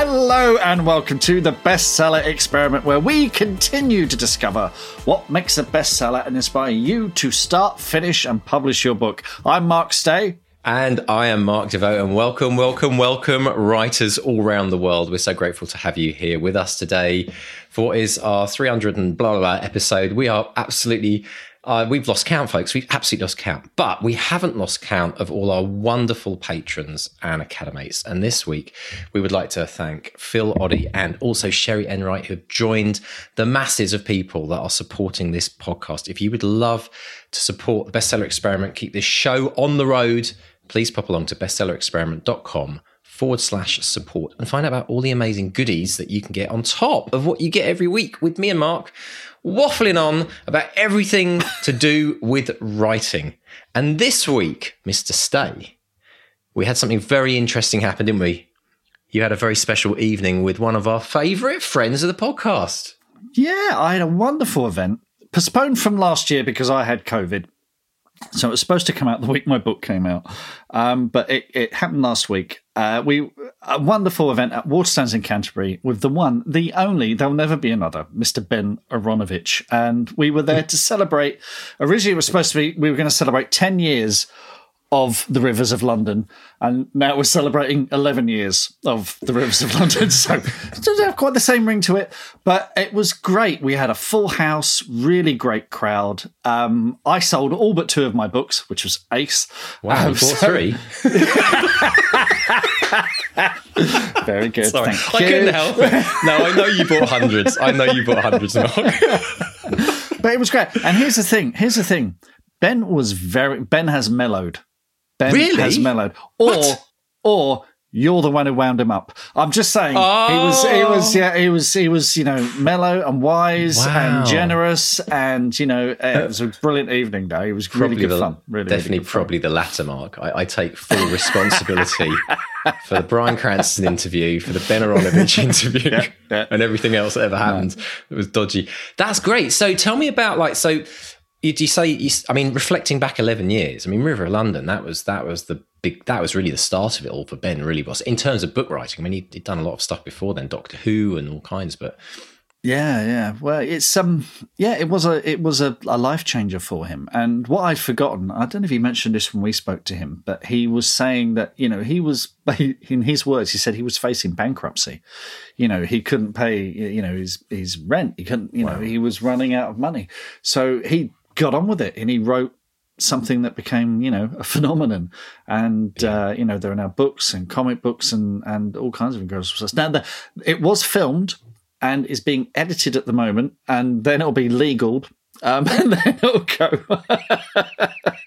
Hello and welcome to the Bestseller Experiment, where we continue to discover what makes a bestseller and inspire you to start, finish, and publish your book. I'm Mark Stay. And I am Mark Desvaux, and welcome, welcome, welcome, writers all around the world. We're so grateful to have you here with us today for what is our 300 and blah, blah, blah episode. We are absolutely uh, we've lost count, folks. We've absolutely lost count. But we haven't lost count of all our wonderful patrons and academates. And this week, we would like to thank Phil Oddy and also Sherry Enright, who have joined the masses of people that are supporting this podcast. If you would love to support the Bestseller Experiment, keep this show on the road, please pop along to bestsellerexperiment.com forward slash support and find out about all the amazing goodies that you can get on top of what you get every week with me and Mark waffling on about everything to do with writing. And this week, Mr. Stay, we had something very interesting happen, didn't we? You had a very special evening with one of our favourite friends of the podcast. Yeah, I had a wonderful event postponed from last year because I had COVID. So it was supposed to come out the week my book came out, um, but it, it, happened last week. Uh, we a wonderful event at Waterstones in Canterbury with the one, the only, there'll never be another, Mr. Ben Aaronovitch, and we were there to celebrate. Originally, it was supposed to be we were going to celebrate ten years of the Rivers of London, and now we're celebrating 11 years of the Rivers of London. So it doesn't have quite the same ring to it, but it was great. We had a full house, really great crowd. Um, I sold all but two of my books, which was ace. Wow, um, so- three. Very good. Sorry, I couldn't help it. No, I know you bought hundreds. I know you bought hundreds, Mark. but it was great. And here's the thing. Here's the thing. Ben was very. Ben has mellowed Ben really? has mellowed. Or what? or you're the one who wound him up. I'm just saying oh. he was he was oh. yeah he was he was you know mellow and wise wow. and generous and you know it uh, was a brilliant evening day. It was really good the, fun. Really, definitely really probably fun. the latter mark. I, I take full responsibility for the Bryan Cranston interview, for the Ben Aaronovitch interview, yeah, yeah. and everything else that ever happened. No. It was dodgy. That's great. So tell me about like so you, you say you, I mean, reflecting back eleven years. I mean, River of London. That was that was the big. That was really the start of it all for Ben. Really was in terms of book writing. I mean, he'd, he'd done a lot of stuff before then, Doctor Who and all kinds. But yeah, yeah. Well, it's um, yeah, it was a it was a, a life changer for him. And what I'd forgotten, I don't know if he mentioned this when we spoke to him, but he was saying that you know he was in his words, he said he was facing bankruptcy. You know, he couldn't pay you know his his rent. He couldn't. You wow. know, he was running out of money. So he got on with it and he wrote something that became, you know, a phenomenon. And, uh, you know, there are now books and comic books and, and all kinds of incredible stuff. Now, the, it was filmed and is being edited at the moment, and then it'll be legal. Um, and then it'll go.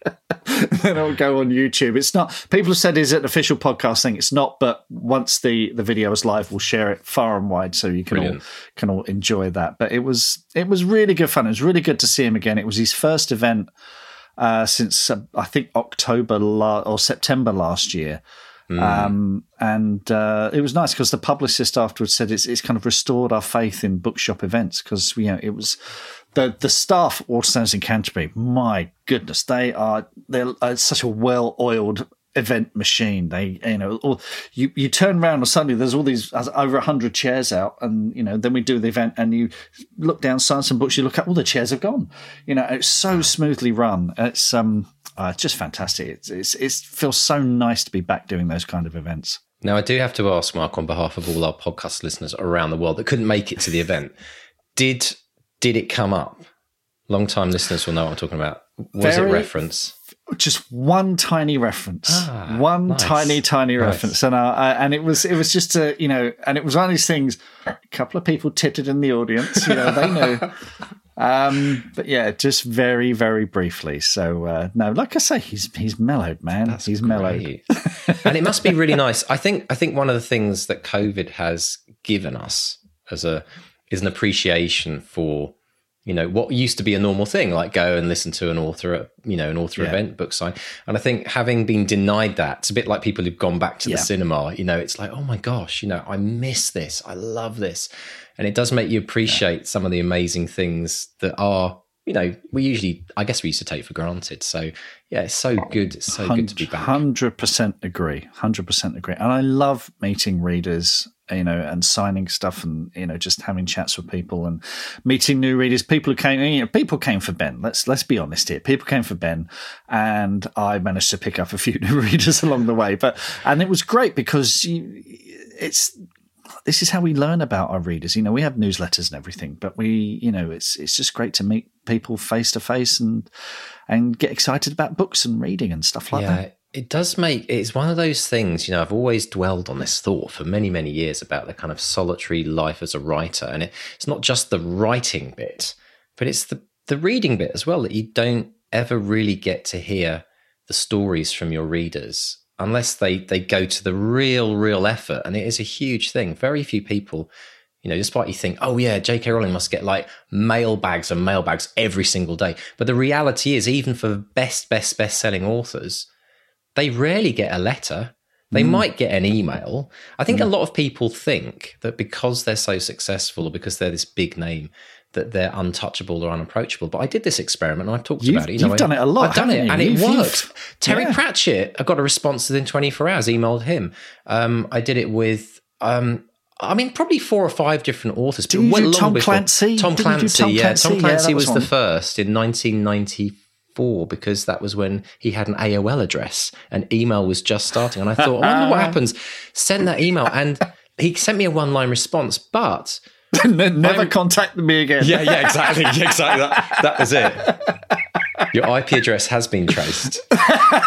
then it'll go on YouTube. It's not. People have said is it an official podcast thing? It's not. But once the the video is live, we'll share it far and wide so you can Brilliant. all can all enjoy that. But it was it was really good fun. It was really good to see him again. It was his first event uh, since uh, I think October la- or September last year. Mm. Um, and uh, it was nice because the publicist afterwards said it's, it's kind of restored our faith in bookshop events because you know it was the the staff at Waterstones in Canterbury, my goodness, they are they're uh, such a well oiled event machine. They, you know, you you turn around and suddenly there's all these over hundred chairs out, and you know, then we do the event, and you look down, sign and books, you look up, all the chairs have gone. You know, it's so smoothly run. It's um, uh, just fantastic. It's, it's it feels so nice to be back doing those kind of events. Now, I do have to ask, Mark, on behalf of all our podcast listeners around the world that couldn't make it to the event, did did it come up? Long time listeners will know what I'm talking about. Was Very, it reference? just one tiny reference, ah, one nice. tiny tiny nice. reference, and uh, and it was it was just a you know, and it was one of these things. A couple of people tittered in the audience, you know, they know. Um, but yeah, just very, very briefly. So uh, no, like I say, he's he's mellowed, man. That's he's great. mellowed, and it must be really nice. I think I think one of the things that COVID has given us as a is an appreciation for you know what used to be a normal thing like go and listen to an author at you know an author yeah. event book sign and i think having been denied that it's a bit like people who've gone back to yeah. the cinema you know it's like oh my gosh you know i miss this i love this and it does make you appreciate yeah. some of the amazing things that are you know we usually i guess we used to take for granted so yeah it's so good it's so good to be back 100% agree 100% agree and i love meeting readers you know, and signing stuff and, you know, just having chats with people and meeting new readers. People who came, you know, people came for Ben. Let's, let's be honest here. People came for Ben and I managed to pick up a few new readers along the way. But, and it was great because you, it's, this is how we learn about our readers. You know, we have newsletters and everything, but we, you know, it's, it's just great to meet people face to face and, and get excited about books and reading and stuff like yeah. that it does make it's one of those things you know i've always dwelled on this thought for many many years about the kind of solitary life as a writer and it, it's not just the writing bit but it's the the reading bit as well that you don't ever really get to hear the stories from your readers unless they they go to the real real effort and it is a huge thing very few people you know, despite you think, oh yeah, J.K. Rowling must get like mailbags and mailbags every single day. But the reality is, even for best, best, best selling authors, they rarely get a letter. They mm. might get an email. I think mm. a lot of people think that because they're so successful or because they're this big name, that they're untouchable or unapproachable. But I did this experiment and I've talked you've, about it. You have done it a lot. I've done it you? and it you've, worked. Terry yeah. Pratchett, I got a response within 24 hours, emailed him. Um, I did it with. Um, I mean, probably four or five different authors. Did you do Tom Clancy? Tom Clancy, Tom yeah. Clancy? Tom Clancy yeah, was, was the first in 1994 four because that was when he had an AOL address and email was just starting. And I thought, I wonder what happens. Send that email. And he sent me a one line response, but. Never contact me again. Yeah, yeah, exactly. exactly. That, that was it. Your IP address has been traced.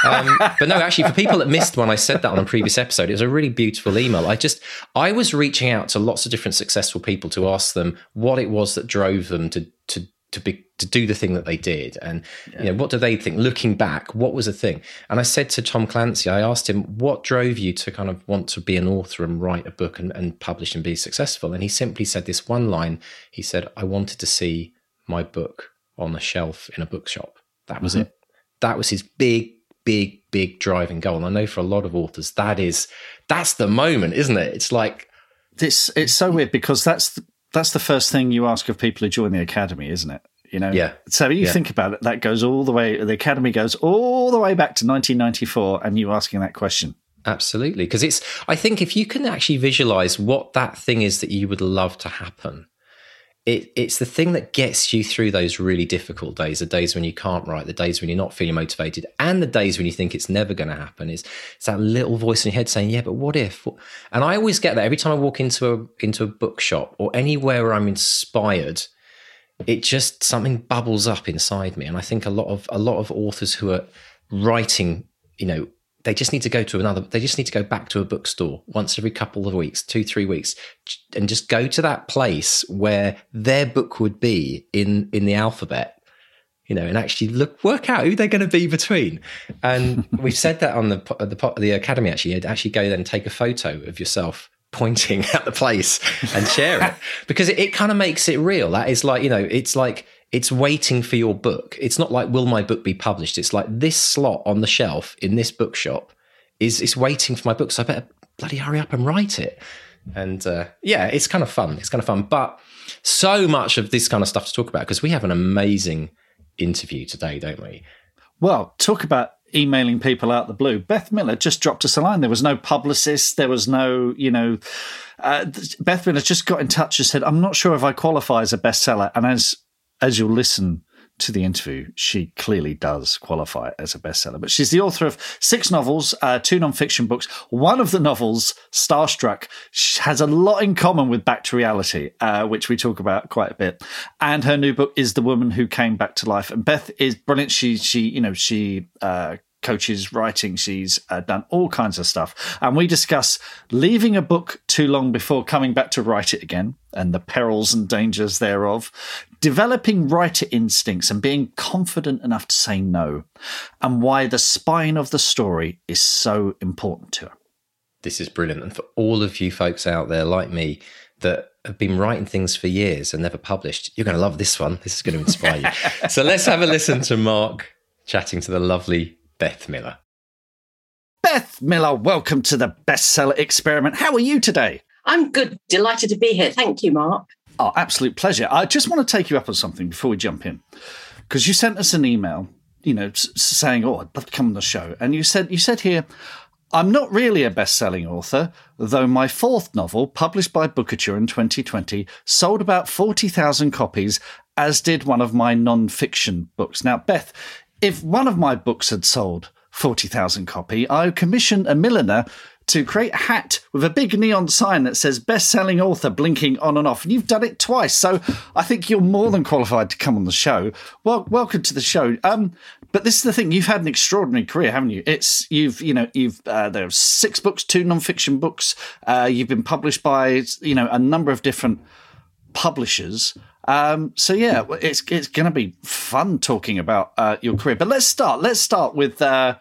Um, but no, actually, for people that missed when I said that on a previous episode, it was a really beautiful email. I just, I was reaching out to lots of different successful people to ask them what it was that drove them to to to be to do the thing that they did. And yeah. you know what do they think? Looking back what was the thing? And i said to tom clancy i asked him what drove you to kind of want to be an author and write a book and, and publish and be successful? And he simply said this one line. He said i wanted to see my book on the shelf in a bookshop. That was mm-hmm. it. That was his big big big driving goal. And i know for a lot of authors that is that's the moment isn't it? It's like it's it's so weird because that's that's the first thing you ask of people who join the academy, isn't it? You know, yeah. So you yeah. think about it, that goes all the way. The academy goes all the way back to 1994, and you asking that question. Absolutely, because it's. I think if you can actually visualize what that thing is that you would love to happen, it, it's the thing that gets you through those really difficult days, the days when you can't write, the days when you're not feeling motivated, and the days when you think it's never going to happen. Is it's that little voice in your head saying, "Yeah, but what if?" And I always get that every time I walk into a into a bookshop or anywhere where I'm inspired. It just something bubbles up inside me, and I think a lot of a lot of authors who are writing, you know, they just need to go to another they just need to go back to a bookstore once every couple of weeks two three weeks and just go to that place where their book would be in in the alphabet you know and actually look work out who they're going to be between. And we've said that on the the, the academy actually. You'd actually go there and take a photo of yourself pointing at the place and share it. Because it, it kind of makes it real. That is like you know it's like it's waiting for your book. It's not like will my book be published? It's like this slot on the shelf in this bookshop is is waiting for my book. So I better bloody hurry up and write it. And uh, yeah, it's kind of fun. It's kind of fun. But so much of this kind of stuff to talk about because we have an amazing interview today, don't we? Well, talk about emailing people out the blue. Beth Miller just dropped us a line. There was no publicist. There was no, you know, uh, Beth Miller just got in touch and said, "I'm not sure if I qualify as a bestseller." And as as you'll listen to the interview, she clearly does qualify as a bestseller. But she's the author of six novels, uh, two nonfiction books. One of the novels, Starstruck, has a lot in common with Back to Reality, uh, which we talk about quite a bit. And her new book is The Woman Who Came Back to Life. And Beth is brilliant. She, she, you know, she, uh, coaches writing. She's uh, done all kinds of stuff. And we discuss leaving a book too long before coming back to write it again and the perils and dangers thereof, developing writer instincts and being confident enough to say no, and why the spine of the story is so important to her. This is brilliant. And for all of you folks out there like me that have been writing things for years and never published, you're going to love this one. This is going to inspire you. so let's have a listen to Mark chatting to the lovely Beth Miller. Beth Miller, welcome to the bestseller experiment. How are you today? I'm good. Delighted to be here. Thank you, Mark. Oh, absolute pleasure. I just want to take you up on something before we jump in, because you sent us an email, you know, saying, "Oh, I'd love to come on the show," and you said, "You said here." I'm not really a best selling author, though my fourth novel, published by Bookouture in 2020, sold about 40,000 copies, as did one of my non fiction books. Now, Beth, if one of my books had sold 40,000 copy, I would commission a milliner to create a hat with a big neon sign that says best selling author blinking on and off. And you've done it twice. So I think you're more than qualified to come on the show. Well, welcome to the show. Um, but this is the thing, you've had an extraordinary career, haven't you? It's, you've, you know, you've, uh, there are six books, two nonfiction books. Uh, you've been published by, you know, a number of different publishers. Um, so yeah, it's it's going to be fun talking about uh, your career. But let's start. Let's start with uh,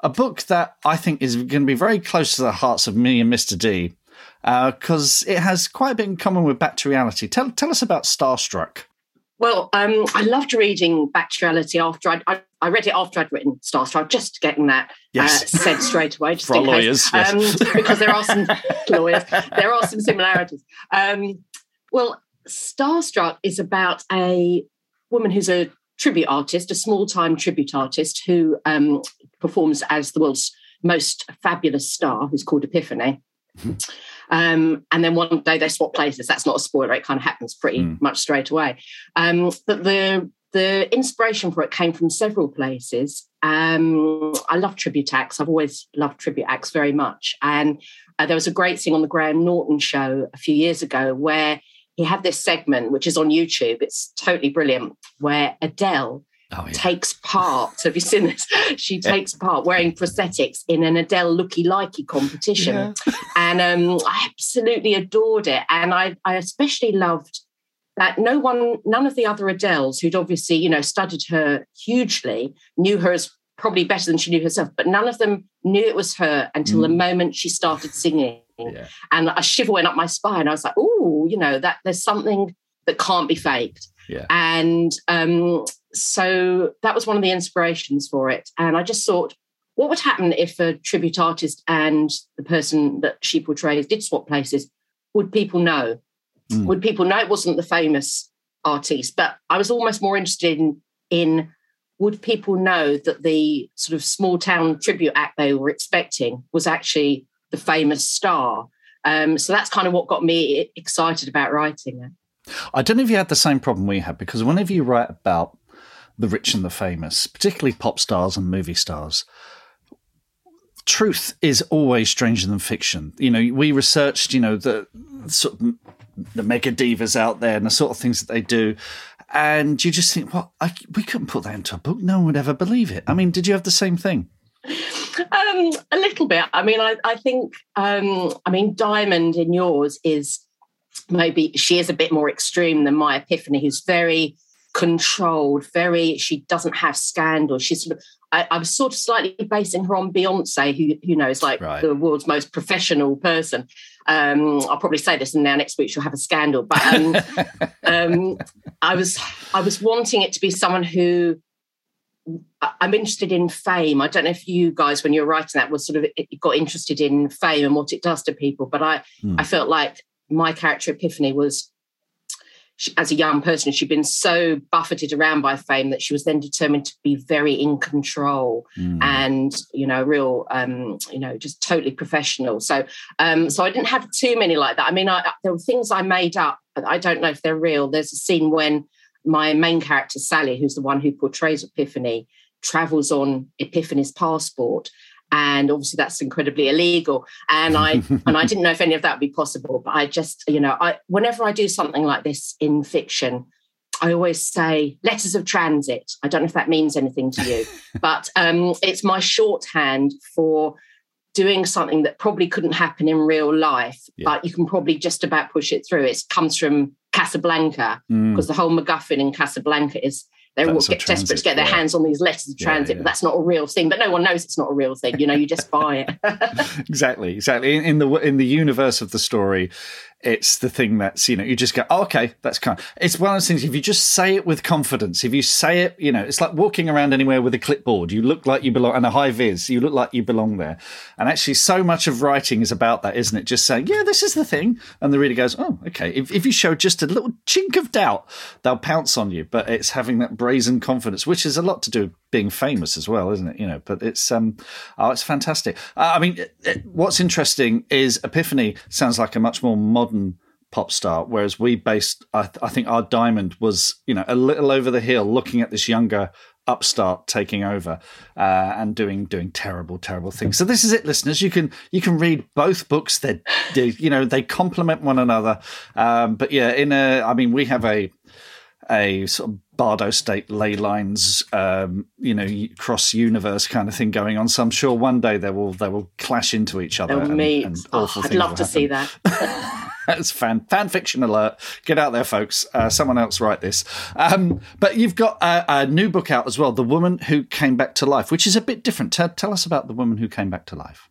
a book that I think is going to be very close to the hearts of me and Mister D because uh, it has quite a bit in common with Back to Reality. Tell tell us about Starstruck. Well, um, I loved reading Back to Reality after I'd, I, I read it after I'd written Starstruck, just getting that uh, yes. uh, said straight away, just For lawyers, yes. um, because there are some lawyers, there are some similarities. Um, well, Starstruck is about a woman who's a tribute artist, a small time tribute artist who um, performs as the world's most fabulous star, who's called Epiphany. Um, and then one day they swap places. That's not a spoiler. It kind of happens pretty mm. much straight away. Um, but the the inspiration for it came from several places. Um, I love tribute acts. I've always loved tribute acts very much. And uh, there was a great thing on the Graham Norton show a few years ago where he had this segment which is on YouTube. It's totally brilliant, where Adele Oh, yeah. takes part. Have you seen this? She takes part wearing prosthetics in an Adele looky likey competition. Yeah. And um, I absolutely adored it. And I, I especially loved that no one, none of the other Adeles who'd obviously, you know, studied her hugely, knew her as probably better than she knew herself, but none of them knew it was her until mm. the moment she started singing. Yeah. And a shiver went up my spine. I was like, oh, you know, that there's something that can't be faked. Yeah. And um, so that was one of the inspirations for it. And I just thought, what would happen if a tribute artist and the person that she portrays did swap places? Would people know? Mm. Would people know it wasn't the famous artiste? But I was almost more interested in, in would people know that the sort of small town tribute act they were expecting was actually the famous star. Um, so that's kind of what got me excited about writing it. I don't know if you had the same problem we had because whenever you write about the rich and the famous, particularly pop stars and movie stars, truth is always stranger than fiction. You know, we researched, you know, the sort of the mega divas out there and the sort of things that they do. And you just think, well, I, we couldn't put that into a book. No one would ever believe it. I mean, did you have the same thing? Um, a little bit. I mean, I, I think, um, I mean, Diamond in yours is maybe she is a bit more extreme than my Epiphany, who's very controlled, very, she doesn't have scandal. She's sort of, I, I was sort of slightly basing her on Beyonce, who, you know, is like right. the world's most professional person. Um, I'll probably say this, and now next week she'll have a scandal. But um, um, I was, I was wanting it to be someone who I'm interested in fame. I don't know if you guys, when you're writing that, was sort of got interested in fame and what it does to people. But I, mm. I felt like my character Epiphany was, she, as a young person, she'd been so buffeted around by fame that she was then determined to be very in control mm. and, you know, real, um, you know, just totally professional. So, um, so I didn't have too many like that. I mean, I, there were things I made up. I don't know if they're real. There's a scene when my main character, Sally, who's the one who portrays Epiphany, travels on Epiphany's passport. And obviously that's incredibly illegal. And I and I didn't know if any of that would be possible. But I just, you know, I whenever I do something like this in fiction, I always say letters of transit. I don't know if that means anything to you, but um, it's my shorthand for doing something that probably couldn't happen in real life, yeah. but you can probably just about push it through. It comes from Casablanca because mm. the whole MacGuffin in Casablanca is they all get desperate to get their yeah. hands on these letters of transit, yeah, yeah. but that's not a real thing. But no one knows it's not a real thing. You know, you just buy it. exactly, exactly. In, in, the in the universe of the story, it's the thing that's you know you just go oh, okay that's kind of, it's one of those things if you just say it with confidence if you say it you know it's like walking around anywhere with a clipboard. You look like you belong and a high vis you look like you belong there. And actually so much of writing is about that isn't it? Just saying yeah this is the thing. And the reader goes oh okay. If, if you show just a little chink of doubt they'll pounce on you. But it's having that brazen confidence which is a lot to do with being famous as well, isn't it? You know, but it's um, oh, it's fantastic. Uh, I mean, it, it, what's interesting is Epiphany sounds like a much more modern pop star, whereas we based, I, th- I think, our diamond was you know a little over the hill, looking at this younger upstart taking over uh, and doing doing terrible terrible things so this is it listeners you can you can read both books they, you know they complement one another um, but yeah in a i mean we have a a sort of Bardo State ley lines, um, you know, cross universe kind of thing going on. So I'm sure one day they will they will clash into each other. And, and oh, I'd love to see that. That's fan fan fiction alert. Get out there, folks. Uh, someone else write this. Um, but you've got a, a, new book out as well, "The Woman Who Came Back to Life," which is a bit different. Tell, tell us about the woman who came back to life.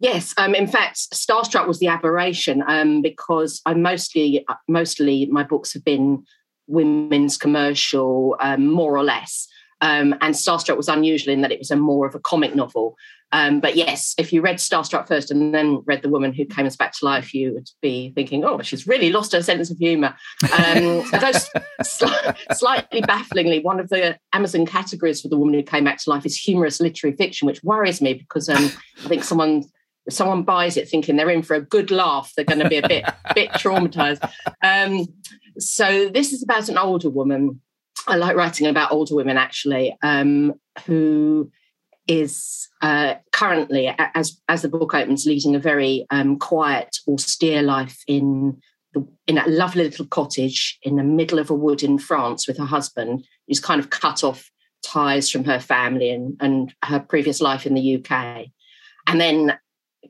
Yes, um, in fact, Starstruck was the aberration um, because I mostly, mostly my books have been women's commercial, um, more or less. Um, and Starstruck was unusual in that it was a more of a comic novel. Um, but yes, if you read Starstruck first and then read The Woman Who Came Back to Life, you would be thinking, oh, she's really lost her sense of humour. Um, slightly bafflingly, one of the Amazon categories for The Woman Who Came Back to Life is humorous literary fiction, which worries me because um, I think someone if someone buys it thinking they're in for a good laugh, they're going to be a bit bit traumatized. Um, so this is about an older woman. I like writing about older women actually, um, who is uh, currently, as as the book opens, leading a very um, quiet, austere life in the, in a lovely little cottage in the middle of a wood in France with her husband, who's kind of cut off ties from her family and, and her previous life in the UK. And then,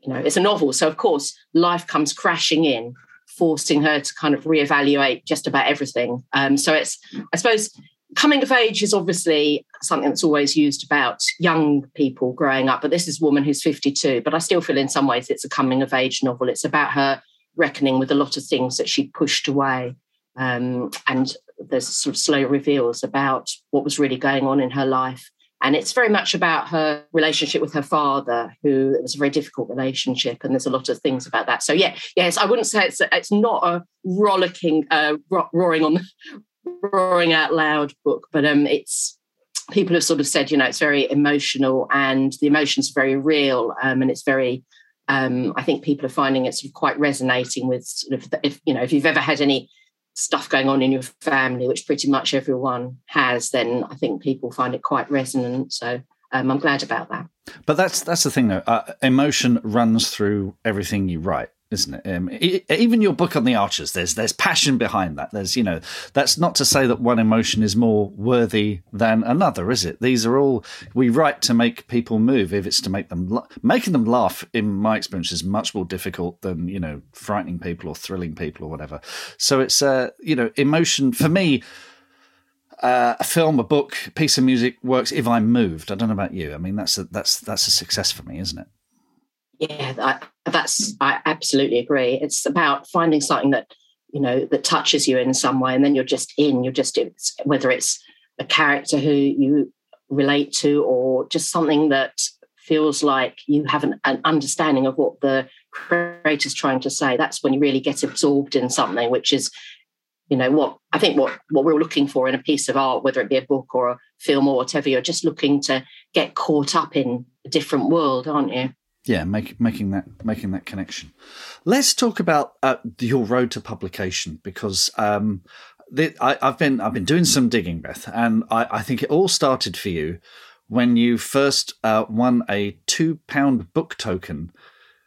you know, it's a novel, so of course, life comes crashing in forcing her to kind of reevaluate just about everything. Um, so it's, I suppose, coming of age is obviously something that's always used about young people growing up, but this is a woman who's 52. But I still feel in some ways it's a coming of age novel. It's about her reckoning with a lot of things that she pushed away. Um, and there's sort of slow reveals about what was really going on in her life. And it's very much about her relationship with her father, who it was a very difficult relationship, and there's a lot of things about that. So yeah, yes, I wouldn't say it's it's not a rollicking, uh, roaring on, roaring out loud book, but um, it's people have sort of said, you know, it's very emotional and the emotions are very real, um, and it's very. Um, I think people are finding it sort of quite resonating with sort of the, if you know if you've ever had any stuff going on in your family, which pretty much everyone has, then I think people find it quite resonant. So um, I'm glad about that. But that's that's the thing, though. Uh, emotion runs through everything you write isn't it? Um, it? Even your book on the Archers, there's there's passion behind that. There's you know that's not to say that one emotion is more worthy than another, is it? These are all we write to make people move. If it's to make them making them laugh, in my experience, is much more difficult than you know frightening people or thrilling people or whatever. So it's uh, you know emotion for me. Uh, a film, a book, piece of music works if I'm moved. I don't know about you. I mean, that's a, that's that's a success for me, isn't it? Yeah, I, that's I absolutely agree. It's about finding something that you know that touches you in some way, and then you're just in. You're just it's, whether it's a character who you relate to, or just something that feels like you have an, an understanding of what the creator's trying to say. That's when you really get absorbed in something, which is you know what I think what what we're looking for in a piece of art, whether it be a book or a film or whatever. You're just looking to get caught up in a different world, aren't you? Yeah, make, making that making that connection. Let's talk about uh, your road to publication because um, the, I, have been I've been doing some digging, Beth, and I, I think it all started for you when you first uh, won a two pound book token.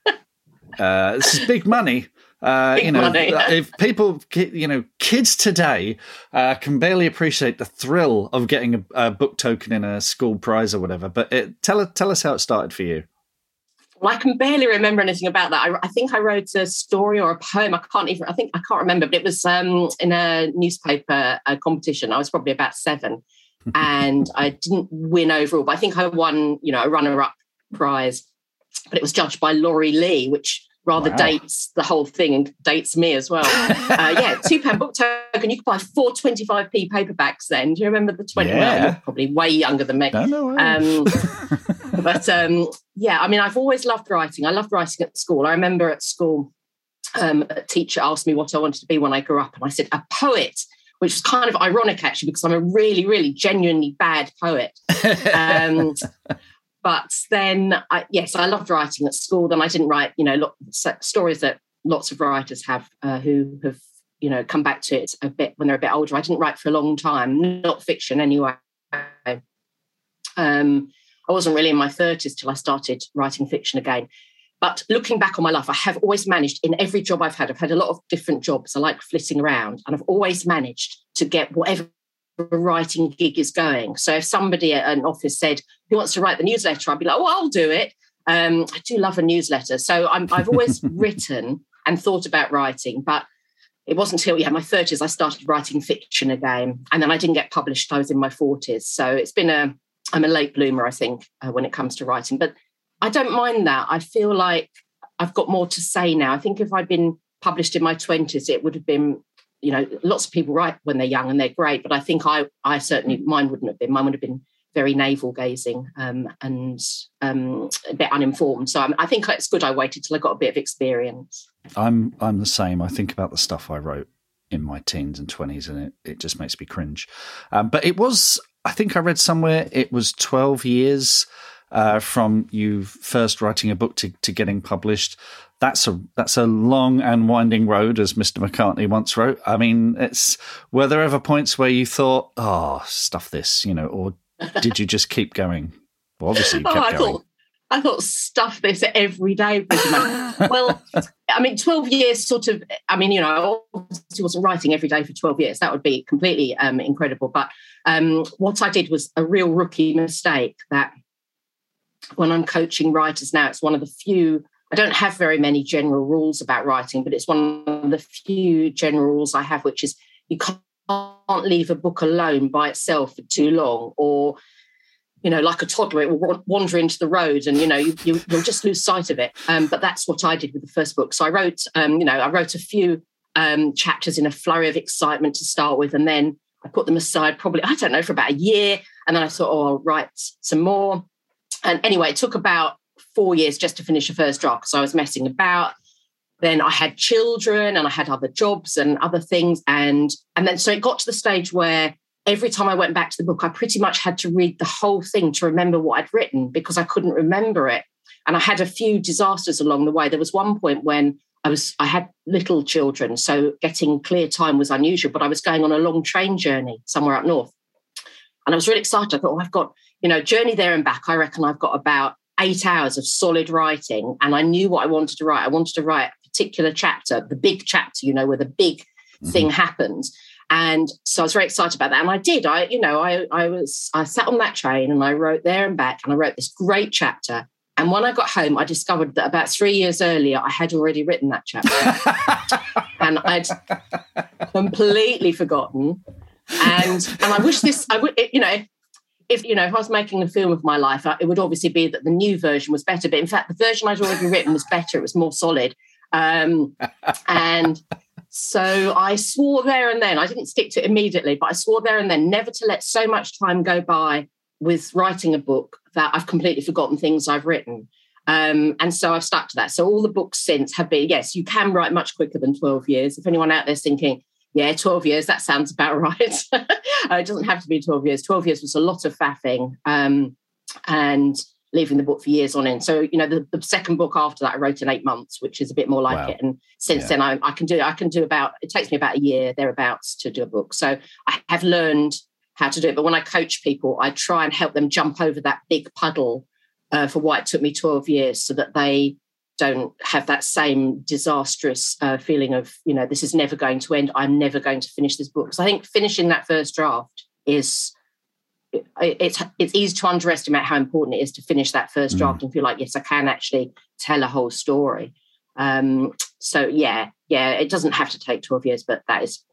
uh, this is big money. Uh, you know, money. if people, you know, kids today uh, can barely appreciate the thrill of getting a, a, book token in a school prize or whatever. But it, tell tell us how it started for you. Well, I can barely remember anything about that. I, I, think I wrote a story or a poem. I can't even. I think I can't remember, but it was um, in a newspaper a competition. I was probably about seven, and I didn't win overall, but I think I won. You know, a runner-up prize, but it was judged by Laurie Lee, which rather wow. dates the whole thing and dates me as well. uh, yeah, two pound book token. You could buy four 25p paperbacks then. Do you remember the 20? Yeah. Well, probably way younger than me. No, no, um, but um, yeah, I mean, I've always loved writing. I loved writing at school. I remember at school, um, a teacher asked me what I wanted to be when I grew up, and I said, a poet. Which was kind of ironic, actually, because I'm a really, really genuinely bad poet. Um, but then, I, yes, I loved writing at school. Then I didn't write, you know, stories that lots of writers have uh, who have, you know, come back to it a bit when they're a bit older. I didn't write for a long time, not fiction anyway. Um, I wasn't really in my 30s till I started writing fiction again. But looking back on my life, I have always managed in every job I've had, I've had a lot of different jobs. I like flitting around, and I've always managed to get whatever writing gig is going. So if somebody at an office said, Who wants to write the newsletter? I'd be like, Oh, I'll do it. Um, I do love a newsletter. So i have always written and thought about writing, but it wasn't until yeah my 30s I started writing fiction again, and then I didn't get published. I was in my 40s, so it's been a I'm a late bloomer, I think, uh, when it comes to writing. But I don't mind that. I feel like I've got more to say now. I think if I'd been published in my 20s, it would have been you know, lots of people write when they're young and they're great, but I think I, I certainly mine wouldn't have been. Mine would have been very navel gazing um, and um, a bit uninformed. So I'm, i think it's good I waited till I got a bit of experience. I'm I'm the same. I think about the stuff I wrote in my teens and twenties, and it, it just makes me cringe. Um, but it was, I think I read somewhere, it was twelve years uh, from you first writing a book to, to getting published that's a that's a long and winding road, as Mr. McCartney once wrote. I mean, it's were there ever points where you thought, "Oh, stuff this," you know, or did you just keep going? Well, obviously, you oh, kept oh, I going. Thought, I thought stuff this every day, well, I mean, twelve years, sort of. I mean, you know, I obviously wasn't writing every day for twelve years. That would be completely um, incredible. But um, what I did was a real rookie mistake. That when I'm coaching writers now, it's one of the few I don't have very many general rules about writing, but it's one of the few general rules I have, which is you can't leave a book alone by itself for too long, or you know, like a toddler, it will wander into the road, and you know, you, you will just lose sight of it. Um, but that's what I did with the first book. So I wrote, um, you know, I wrote a few um, chapters in a flurry of excitement to start with, and then I put them aside, probably I don't know, for about a year, and then I thought, oh, I'll write some more. And anyway, it took about four years just to finish a first draft because I was messing about. Then I had children and I had other jobs and other things. And and then so it got to the stage where every time I went back to the book, I pretty much had to read the whole thing to remember what I'd written because I couldn't remember it. And I had a few disasters along the way. There was one point when I was I had little children, so getting clear time was unusual, but I was going on a long train journey somewhere up north. And I was really excited. I thought, oh, I've got, you know, journey there and back. I reckon I've got about eight hours of solid writing and I knew what I wanted to write. I wanted to write a particular chapter, the big chapter, you know, where the big mm-hmm. thing happens. And so I was very excited about that. And I did. I, you know, I I was I sat on that train and I wrote there and back and I wrote this great chapter. And when I got home, I discovered that about three years earlier, I had already written that chapter. and I'd completely forgotten. And and I wish this, I would, you know, if you know if I was making a film of my life, it would obviously be that the new version was better. But in fact, the version I'd already written was better. It was more solid, um, and so I swore there and then. I didn't stick to it immediately, but I swore there and then never to let so much time go by with writing a book that I've completely forgotten things I've written. Um, and so I've stuck to that. So all the books since have been yes, you can write much quicker than twelve years. If anyone out there's thinking yeah, 12 years, that sounds about right. uh, it doesn't have to be 12 years. 12 years was a lot of faffing um, and leaving the book for years on end. So, you know, the, the second book after that I wrote in eight months, which is a bit more like wow. it. And since yeah. then I, I can do I can do about it takes me about a year thereabouts to do a book. So I have learned how to do it. But when I coach people, I try and help them jump over that big puddle uh, for why it took me 12 years so that they don't have that same disastrous uh, feeling of, you know, this is never going to end. I'm never going to finish this book. So I think finishing that first draft is it's it's easy to underestimate how important it is to finish that first mm. draft mm. and feel like yes, I can actually tell a whole story. Um, so yeah, yeah, it doesn't have to take twelve years, but that is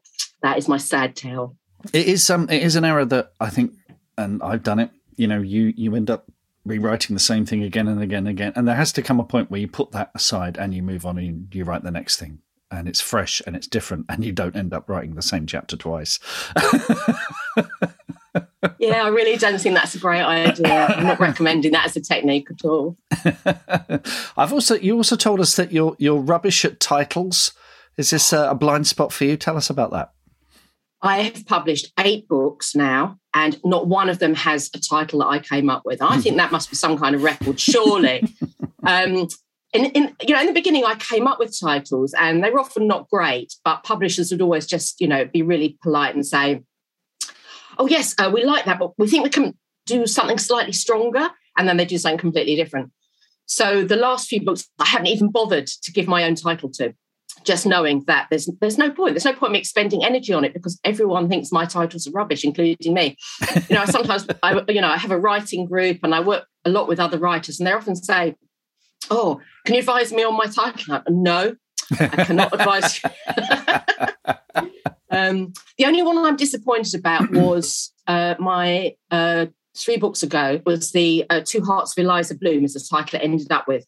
that is my sad tale. It is um, it is an error that I think, and I've done it. You know, you you end up rewriting the same thing again and again and again, and there has to come a point where you put that aside and you move on and you write the next thing, and it's fresh and it's different, and you don't end up writing the same chapter twice. yeah, I really don't think that's a great idea. I'm not recommending that as a technique at all. I've also you also told us that you're you're rubbish at titles. Is this a, a blind spot for you? Tell us about that. I have published eight books now, and not one of them has a title that I came up with. I think that must be some kind of record, surely. um, in, in, you know, in the beginning, I came up with titles, and they were often not great. But publishers would always just, you know, be really polite and say, "Oh yes, uh, we like that, but we think we can do something slightly stronger." And then they do something completely different. So the last few books, I haven't even bothered to give my own title to just knowing that there's there's no point. There's no point me expending energy on it because everyone thinks my titles are rubbish, including me. You know, I sometimes I you know I have a writing group and I work a lot with other writers, and they often say, "Oh, can you advise me on my title?" no, I cannot advise you. um, the only one I'm disappointed about was uh, my uh, three books ago was the uh, Two Hearts of Eliza Bloom, is the title it ended up with.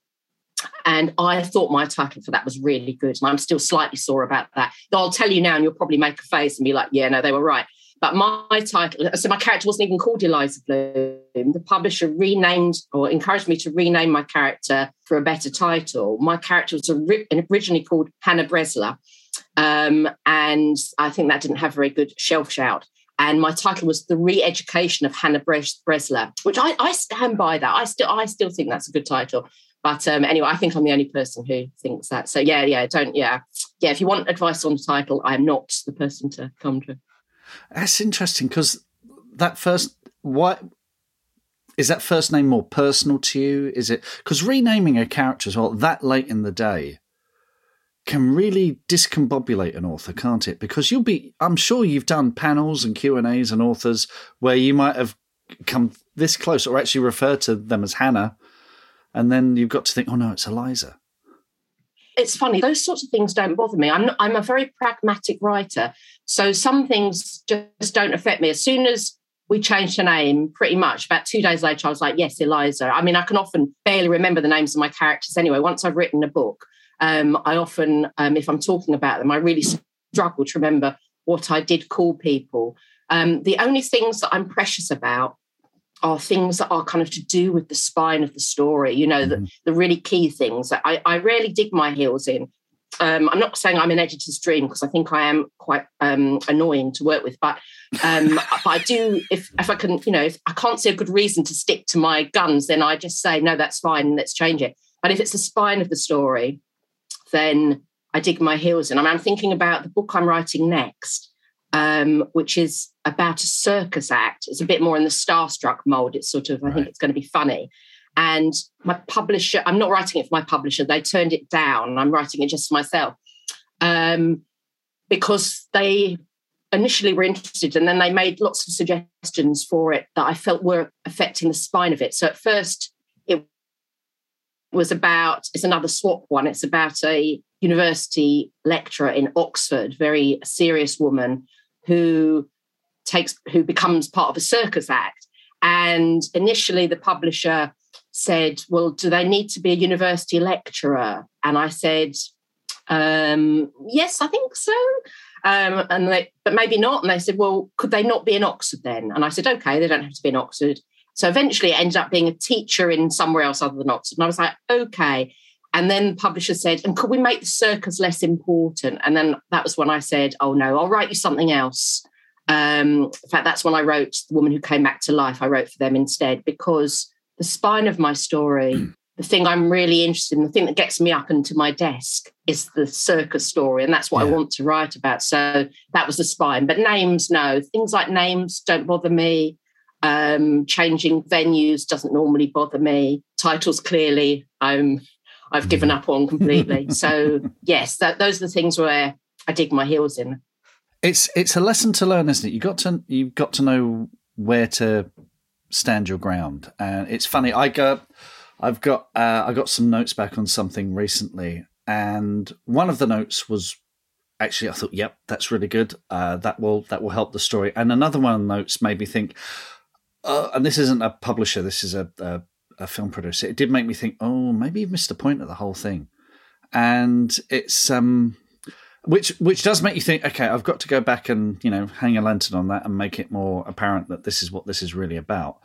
And I thought my title for that was really good. And I'm still slightly sore about that. I'll tell you now, and you'll probably make a face and be like, yeah, no, they were right. But my title, so my character wasn't even called Eliza Bloom. The publisher renamed or encouraged me to rename my character for a better title. My character was originally called Hannah Bresler. Um, and I think that didn't have very good shelf shout. And my title was The Re-Education of Hannah Bresler, which I, I stand by that. I still I still think that's a good title. But um, anyway, I think I'm the only person who thinks that. So yeah, yeah, don't yeah, yeah. If you want advice on the title, I'm not the person to come to. That's interesting because that first what is that first name more personal to you? Is it because renaming a character as well that late in the day can really discombobulate an author, can't it? Because you'll be, I'm sure you've done panels and Q and A's and authors where you might have come this close or actually refer to them as Hannah and then you've got to think, oh no, it's Eliza. It's funny; those sorts of things don't bother me. I'm not, I'm a very pragmatic writer, so some things just don't affect me. As soon as we changed the name, pretty much about two days later, I was like, yes, Eliza. I mean, I can often barely remember the names of my characters anyway. Once I've written a book, um, I often, um, if I'm talking about them, I really struggle to remember what I did call people. Um, the only things that I'm precious about are things that are kind of to do with the spine of the story, you know, mm-hmm. the, the really key things that I, I rarely dig my heels in. Um, I'm not saying I'm an editor's dream because I think I am quite um, annoying to work with, but um, but I do if if I can, you know, if I can't see a good reason to stick to my guns, then I just say no, that's fine, let's change it. But if it's the spine of the story, then I dig my heels in. I mean, I'm thinking about the book I'm writing next, um, which is about a circus act. It's a bit more in the starstruck mold. It's sort of, I think it's going to be funny. And my publisher, I'm not writing it for my publisher, they turned it down. I'm writing it just for myself um, because they initially were interested and then they made lots of suggestions for it that I felt were affecting the spine of it. So at first, was about, it's another swap one, it's about a university lecturer in Oxford, very serious woman who takes who becomes part of a circus act. And initially, the publisher said, "Well, do they need to be a university lecturer?" And I said, um, "Yes, I think so." Um, and they, but maybe not. And they said, "Well, could they not be in Oxford then?" And I said, "Okay, they don't have to be in Oxford." So eventually, it ended up being a teacher in somewhere else other than Oxford. And I was like, "Okay." And then the publisher said, and could we make the circus less important? And then that was when I said, oh no, I'll write you something else. Um, in fact, that's when I wrote The Woman Who Came Back to Life. I wrote for them instead because the spine of my story, the thing I'm really interested in, the thing that gets me up into my desk is the circus story. And that's what yeah. I want to write about. So that was the spine. But names, no. Things like names don't bother me. Um, changing venues doesn't normally bother me. Titles, clearly, I'm I've given mm. up on completely. so yes, that, those are the things where I dig my heels in. It's it's a lesson to learn, isn't it? You got to you've got to know where to stand your ground. And it's funny. I got I've got uh, I got some notes back on something recently, and one of the notes was actually I thought, yep, that's really good. Uh, that will that will help the story. And another one of the notes made me think. Uh, and this isn't a publisher. This is a, a a film producer. It did make me think, oh, maybe you've missed the point of the whole thing. And it's um which which does make you think, okay, I've got to go back and, you know, hang a lantern on that and make it more apparent that this is what this is really about.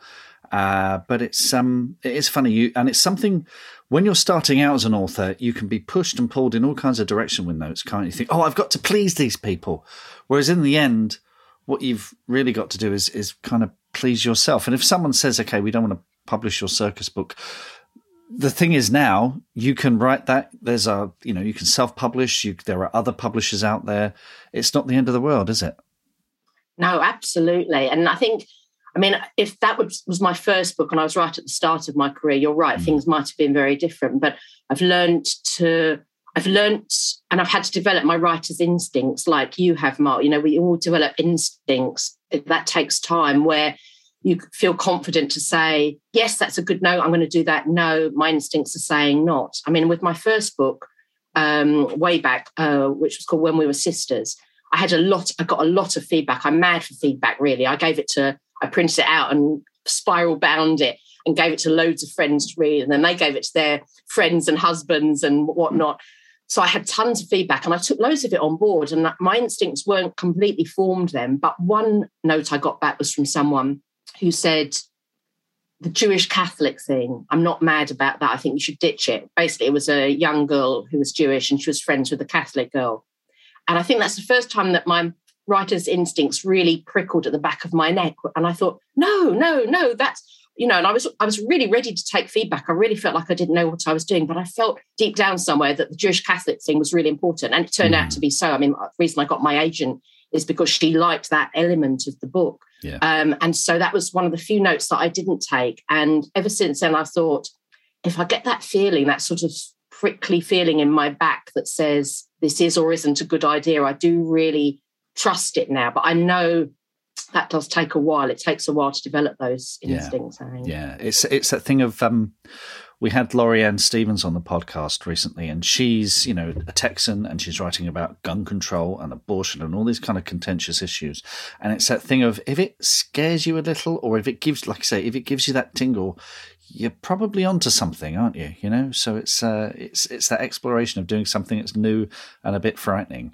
Uh, but it's um it is funny you and it's something when you're starting out as an author, you can be pushed and pulled in all kinds of direction with notes, can't you? Think, oh, I've got to please these people. Whereas in the end, what you've really got to do is is kind of please yourself. And if someone says, okay, we don't want to publish your circus book. The thing is now you can write that. There's a you know you can self publish. There are other publishers out there. It's not the end of the world, is it? No, absolutely. And I think I mean, if that was, was my first book and I was right at the start of my career, you're right, mm. things might have been very different. But I've learned to, I've learned and I've had to develop my writer's instincts like you have, Mark. You know, we all develop instincts. That takes time where you feel confident to say, yes, that's a good no, I'm going to do that. No, my instincts are saying not. I mean, with my first book, um, way back, uh, which was called When We Were Sisters, I had a lot, I got a lot of feedback. I'm mad for feedback, really. I gave it to, I printed it out and spiral bound it and gave it to loads of friends to read. And then they gave it to their friends and husbands and whatnot. So I had tons of feedback and I took loads of it on board. And my instincts weren't completely formed then. But one note I got back was from someone who said the Jewish Catholic thing, I'm not mad about that. I think you should ditch it. Basically, it was a young girl who was Jewish and she was friends with a Catholic girl. And I think that's the first time that my writer's instincts really prickled at the back of my neck. And I thought, no, no, no, that's, you know, and I was I was really ready to take feedback. I really felt like I didn't know what I was doing, but I felt deep down somewhere that the Jewish Catholic thing was really important. And it turned mm. out to be so. I mean, the reason I got my agent is because she liked that element of the book. Yeah. Um, and so that was one of the few notes that I didn't take. And ever since then, I thought, if I get that feeling, that sort of prickly feeling in my back that says this is or isn't a good idea, I do really trust it now. But I know that does take a while. It takes a while to develop those instincts. Yeah, yeah. it's it's that thing of um, we had Lori-Ann Stevens on the podcast recently, and she's, you know, a Texan and she's writing about gun control and abortion and all these kind of contentious issues. And it's that thing of if it scares you a little, or if it gives, like I say, if it gives you that tingle, you're probably onto something, aren't you? You know, so it's uh, it's it's that exploration of doing something that's new and a bit frightening.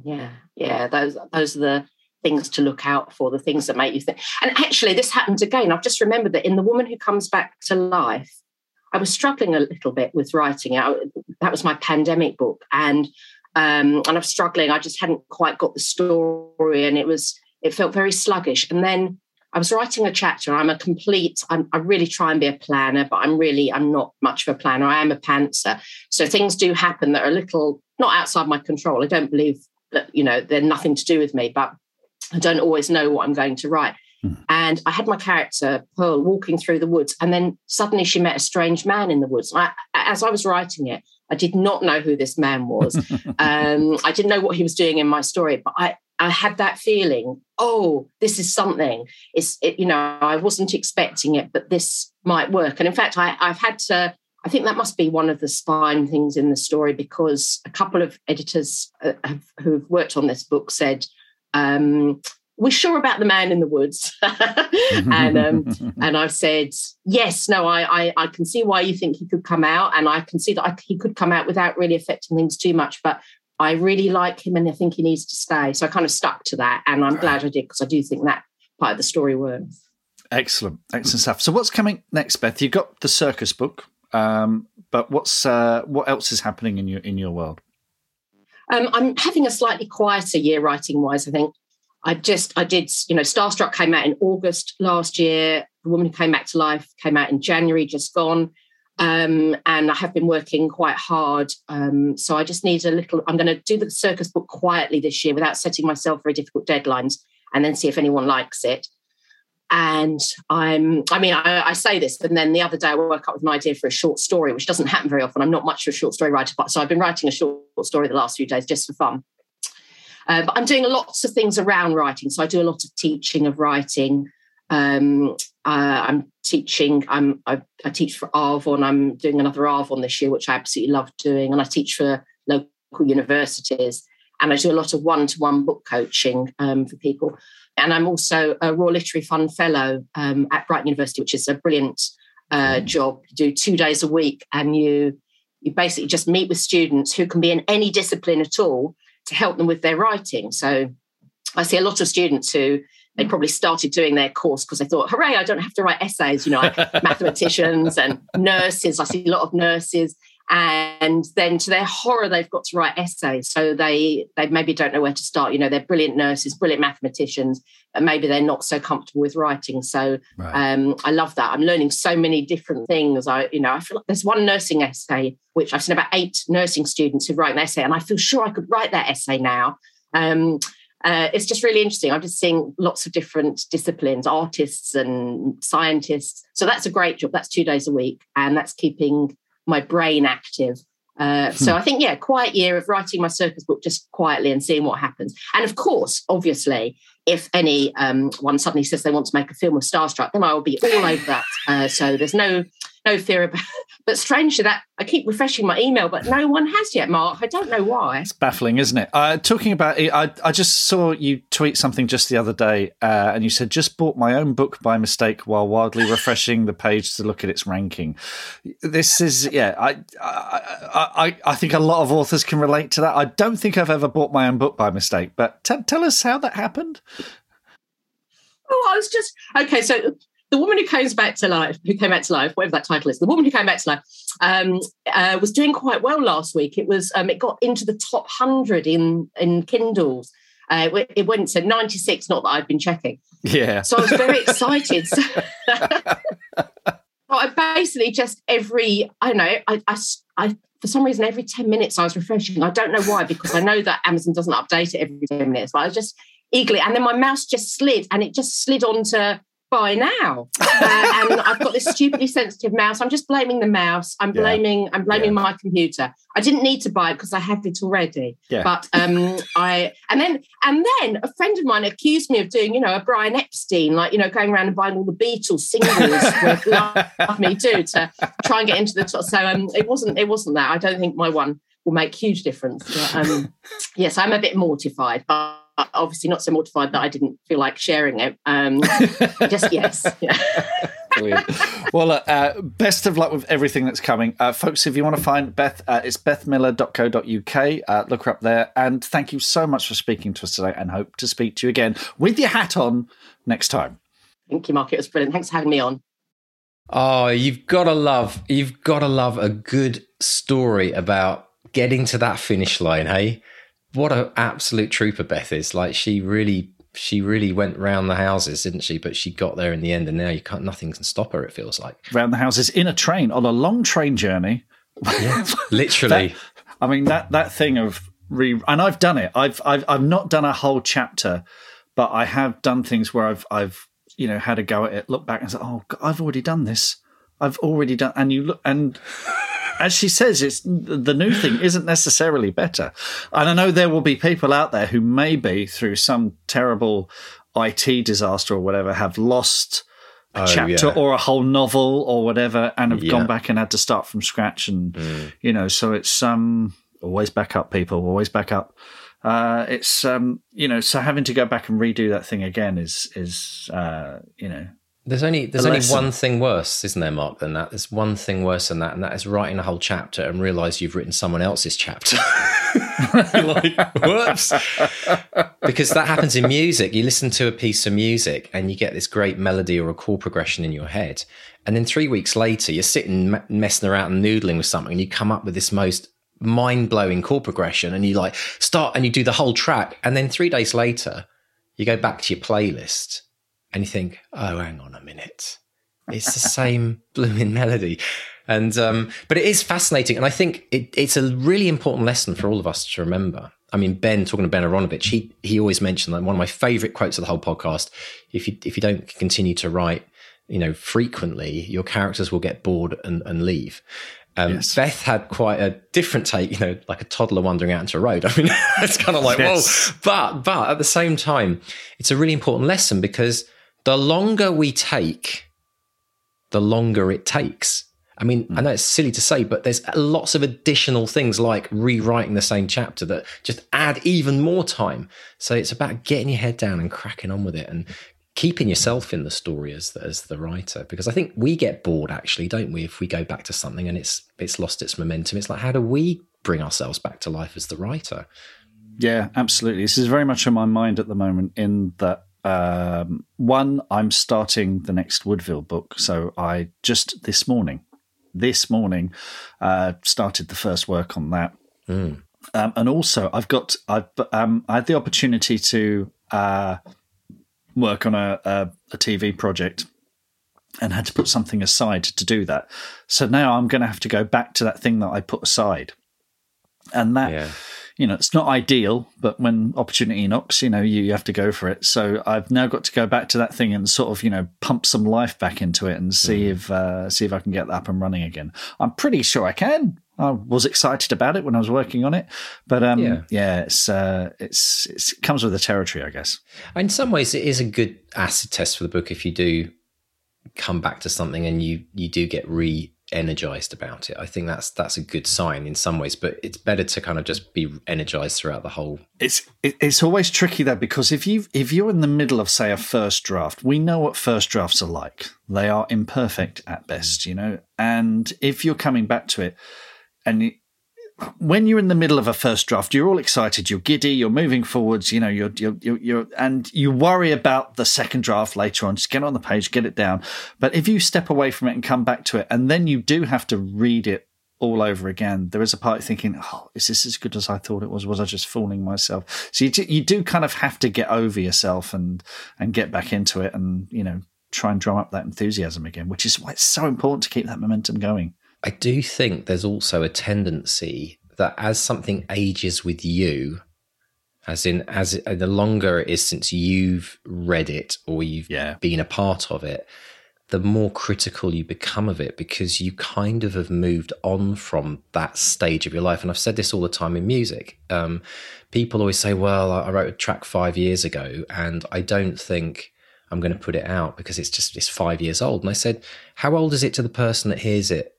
Yeah, yeah, those those are the things to look out for, the things that make you think. And actually, this happened again. I've just remembered that in The Woman Who Comes Back to Life, I was struggling a little bit with writing it. That was my pandemic book, and um, and I was struggling. I just hadn't quite got the story, and it was it felt very sluggish. And then I was writing a chapter. I'm a complete. I'm, i really try and be a planner, but I'm really I'm not much of a planner. I am a pantser, so things do happen that are a little not outside my control. I don't believe that you know they're nothing to do with me, but I don't always know what I'm going to write. Hmm. And I had my character, Pearl, walking through the woods. And then suddenly she met a strange man in the woods. I, as I was writing it, I did not know who this man was. um, I didn't know what he was doing in my story, but I, I had that feeling, oh, this is something. It's, it, you know, I wasn't expecting it, but this might work. And in fact, I, I've had to, I think that must be one of the spine things in the story because a couple of editors uh, have, who've worked on this book said, um, we're sure about the man in the woods. And um, and i've said yes no I, I, I can see why you think he could come out and i can see that I, he could come out without really affecting things too much but i really like him and i think he needs to stay. So i kind of stuck to that and i'm glad i did because i do think that part of the story works. Excellent excellent stuff. So what's coming next beth? You've got the circus book um, but what's uh, what else is happening in your in your world um, I'm having a slightly quieter year writing wise, I think. I just, I did, you know, Starstruck came out in August last year. The Woman Who Came Back to Life came out in January, just gone. Um, and I have been working quite hard. Um, so I just need a little, I'm going to do the circus book quietly this year without setting myself very difficult deadlines and then see if anyone likes it. And I'm, I mean, I, I, say this, and then the other day I woke up with an idea for a short story, which doesn't happen very often. I'm not much of a short story writer, but so I've been writing a short story the last few days just for fun. Uh, but I'm doing lots of things around writing. So I do a lot of teaching of writing. Um, uh, I'm teaching. I'm I, I, teach for Arvon. I'm doing another Arvon this year, which I absolutely love doing, and I teach for local universities. And I do a lot of one-to-one book coaching um, for people. And I'm also a Royal Literary Fund Fellow um, at Brighton University, which is a brilliant uh, mm. job. You do two days a week, and you you basically just meet with students who can be in any discipline at all to help them with their writing. So I see a lot of students who they probably started doing their course because they thought, hooray, I don't have to write essays, you know, like mathematicians and nurses. I see a lot of nurses. And then to their horror, they've got to write essays. So they they maybe don't know where to start. You know, they're brilliant nurses, brilliant mathematicians, but maybe they're not so comfortable with writing. So right. um, I love that. I'm learning so many different things. I, you know, I feel like there's one nursing essay, which I've seen about eight nursing students who write an essay, and I feel sure I could write that essay now. Um, uh, it's just really interesting. I'm just seeing lots of different disciplines, artists and scientists. So that's a great job. That's two days a week, and that's keeping my brain active. Uh, hmm. So I think, yeah, quiet year of writing my circus book just quietly and seeing what happens. And of course, obviously, if any um, one suddenly says they want to make a film of Starstruck, then I will be all over that. Uh, so there's no no fear about. But strangely, that I keep refreshing my email, but no one has yet, Mark. I don't know why. It's baffling, isn't it? Uh, talking about it, I, I just saw you tweet something just the other day, uh, and you said just bought my own book by mistake while wildly refreshing the page to look at its ranking. This is, yeah, I, I, I, I think a lot of authors can relate to that. I don't think I've ever bought my own book by mistake, but t- tell us how that happened. Oh, I was just okay. So the woman who came back to life, who came back to life, whatever that title is, the woman who came back to life, um, uh, was doing quite well last week. It was um, it got into the top hundred in in Kindles. Uh, it went to 96, not that I've been checking. Yeah. So I was very excited. I basically just every, I don't know, I, I, I, for some reason, every 10 minutes I was refreshing. I don't know why, because I know that Amazon doesn't update it every 10 minutes, but I was just eagerly, and then my mouse just slid and it just slid onto buy now. Uh, and I've got this stupidly sensitive mouse. I'm just blaming the mouse. I'm blaming. I'm blaming yeah. my computer. I didn't need to buy it because I had it already. Yeah. But um, I and then and then a friend of mine accused me of doing, you know, a Brian Epstein, like you know, going around and buying all the Beatles singles with "Love Me Do" to try and get into the top. So um, it wasn't. It wasn't that. I don't think my one will make huge difference. But, um, yes, I'm a bit mortified, but obviously not so mortified that I didn't feel like sharing it. Um, just yes. Yeah. well, uh, uh, best of luck with everything that's coming. Uh, folks, if you want to find Beth, uh, it's bethmiller.co.uk. Uh, look her up there. And thank you so much for speaking to us today and hope to speak to you again with your hat on next time. Thank you, Mark. It was brilliant. Thanks for having me on. Oh, you've got to love, you've got to love a good story about getting to that finish line, hey? What an absolute trooper Beth is. Like she really she really went round the houses, didn't she? But she got there in the end, and now you can't. Nothing can stop her. It feels like round the houses in a train on a long train journey. Yeah, literally. that, I mean that that thing of re and I've done it. I've I've I've not done a whole chapter, but I have done things where I've I've you know had a go at it, look back and say, oh, God, I've already done this. I've already done, and you look and as she says, it's the new thing isn't necessarily better. And I know there will be people out there who maybe through some terrible IT disaster or whatever have lost a oh, chapter yeah. or a whole novel or whatever and have yeah. gone back and had to start from scratch and mm. you know so it's um always back up people always back up uh it's um you know so having to go back and redo that thing again is is uh you know there's only there's only one thing worse, isn't there, Mark, than that? There's one thing worse than that, and that is writing a whole chapter and realise you've written someone else's chapter. like, whoops. because that happens in music. You listen to a piece of music and you get this great melody or a chord progression in your head. And then three weeks later, you're sitting messing around and noodling with something and you come up with this most mind blowing chord progression and you like start and you do the whole track. And then three days later, you go back to your playlist and you think, oh, hang on a minute. It's the same blooming melody. And um, but it is fascinating, and I think it, it's a really important lesson for all of us to remember. I mean, Ben talking to Ben Aaronovitch, he he always mentioned that one of my favorite quotes of the whole podcast. If you if you don't continue to write, you know, frequently, your characters will get bored and, and leave. Um, yes. Beth had quite a different take, you know, like a toddler wandering out into a road. I mean, it's kind of like, yes. whoa. But, but at the same time, it's a really important lesson because the longer we take, the longer it takes. I mean, mm. I know it's silly to say, but there's lots of additional things like rewriting the same chapter that just add even more time. So it's about getting your head down and cracking on with it and keeping yourself in the story as the, as the writer because I think we get bored actually don't we if we go back to something and it's it's lost its momentum it's like how do we bring ourselves back to life as the writer yeah absolutely this is very much on my mind at the moment in that um, one I'm starting the next Woodville book so I just this morning this morning uh, started the first work on that mm. um, and also I've got I've um, I had the opportunity to uh, work on a, a, a TV project and had to put something aside to do that. So now I'm going to have to go back to that thing that I put aside. And that, yeah. You know, it's not ideal, but when opportunity knocks, you know, you, you have to go for it. So I've now got to go back to that thing and sort of, you know, pump some life back into it and see mm. if uh, see if I can get that up and running again. I'm pretty sure I can. I was excited about it when I was working on it, but um, yeah, yeah it's, uh, it's, it's it comes with the territory, I guess. In some ways, it is a good acid test for the book if you do come back to something and you you do get re energized about it. I think that's that's a good sign in some ways, but it's better to kind of just be energized throughout the whole. It's it's always tricky though because if you if you're in the middle of say a first draft, we know what first drafts are like. They are imperfect at best, you know. And if you're coming back to it and when you're in the middle of a first draft, you're all excited, you're giddy, you're moving forwards, you know, you're, you're, you're, you're, and you worry about the second draft later on. Just get on the page, get it down. But if you step away from it and come back to it, and then you do have to read it all over again, there is a part of thinking, oh, is this as good as I thought it was? Was I just fooling myself? So you do, you do kind of have to get over yourself and, and get back into it and, you know, try and drum up that enthusiasm again, which is why it's so important to keep that momentum going. I do think there's also a tendency that as something ages with you, as in as it, the longer it is since you've read it or you've yeah. been a part of it, the more critical you become of it because you kind of have moved on from that stage of your life. And I've said this all the time in music. Um, people always say, "Well, I wrote a track five years ago, and I don't think." I'm going to put it out because it's just it's five years old. And I said, how old is it to the person that hears it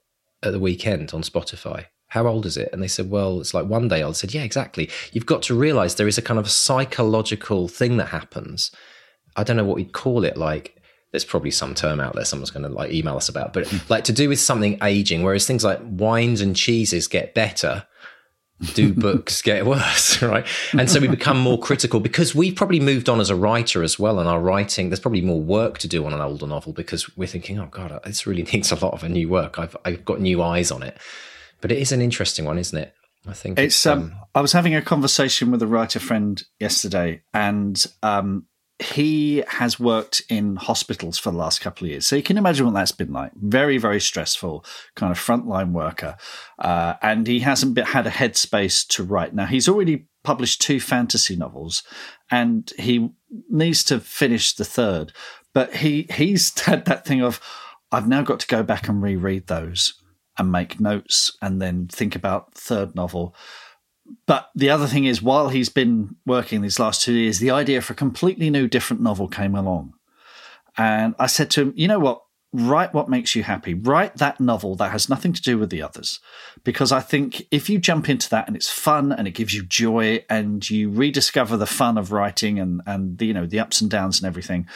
at the weekend on Spotify. How old is it? And they said, well, it's like one day old. I said, yeah, exactly. You've got to realize there is a kind of psychological thing that happens. I don't know what we'd call it. Like, there's probably some term out there someone's going to like email us about, but like to do with something aging, whereas things like wines and cheeses get better do books get worse, right? And so we become more critical because we've probably moved on as a writer as well. And our writing, there's probably more work to do on an older novel because we're thinking, oh God, this really needs a lot of a new work. I've, I've got new eyes on it. But it is an interesting one, isn't it? I think it's. it's um, um, I was having a conversation with a writer friend yesterday, and um, he has worked in hospitals for the last couple of years. So you can imagine what that's been like. Very, very stressful, kind of frontline worker. Uh, and he hasn't been, had a headspace to write. Now, he's already published two fantasy novels and he needs to finish the third. But he, he's had that thing of, I've now got to go back and reread those and make notes and then think about third novel but the other thing is, while he's been working these last two years, the idea for a completely new, different novel came along. And I said to him, you know what? Write what makes you happy. Write that novel that has nothing to do with the others. Because I think if you jump into that and it's fun and it gives you joy and you rediscover the fun of writing and, and the, you know, the ups and downs and everything,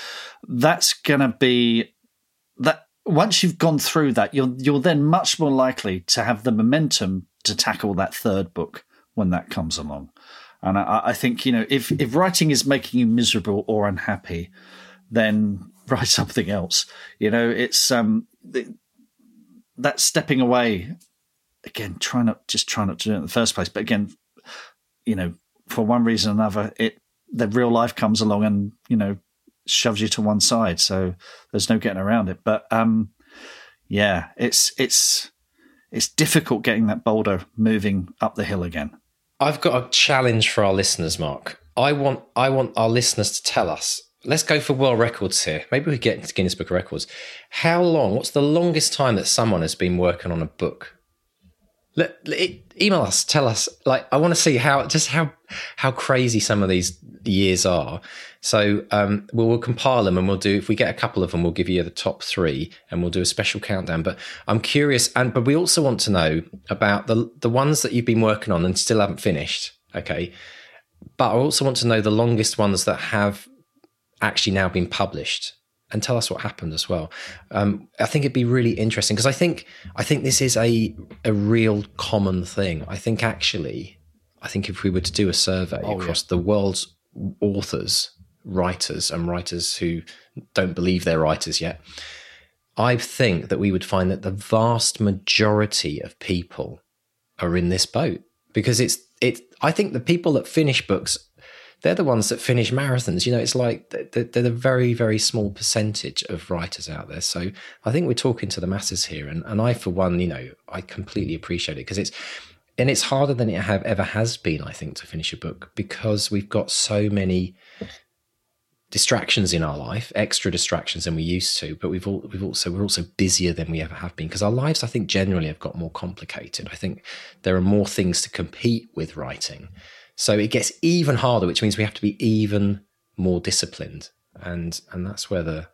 that's going to be that once you've gone through that, you're, you're then much more likely to have the momentum to tackle that third book when that comes along. And I, I, think, you know, if, if writing is making you miserable or unhappy, then write something else. You know, it's um that stepping away again, try not just try not to do it in the first place. But again, you know, for one reason or another, it the real life comes along and you know shoves you to one side. So there's no getting around it. But um, yeah, it's it's it's difficult getting that boulder moving up the hill again. I've got a challenge for our listeners, Mark. I want I want our listeners to tell us. Let's go for world records here. Maybe we get into Guinness Book of Records. How long? What's the longest time that someone has been working on a book? Let, email us. Tell us. Like, I want to see how just how how crazy some of these years are. So um, we'll, we'll, compile them and we'll do. If we get a couple of them, we'll give you the top three and we'll do a special countdown. But I'm curious, and but we also want to know about the the ones that you've been working on and still haven't finished. Okay, but I also want to know the longest ones that have actually now been published and tell us what happened as well. Um, I think it'd be really interesting because I think I think this is a a real common thing. I think actually, I think if we were to do a survey oh, across yeah. the world's authors, writers, and writers who don't believe they're writers yet, I think that we would find that the vast majority of people are in this boat because it's it. I think the people that finish books they're the ones that finish marathons. You know, it's like they're, a very, very small percentage of writers out there. So I think we're talking to the masses here. And, and I, for one, you know, I completely appreciate it because it's, and it's harder than it have ever has been, I think, to finish a book because we've got so many distractions in our life, extra distractions than we used to. But we've all, we've also we're also busier than we ever have been because our lives, I think, generally have got more complicated. I think there are more things to compete with writing. So it gets even harder, which means we have to be even more disciplined, and and that's where the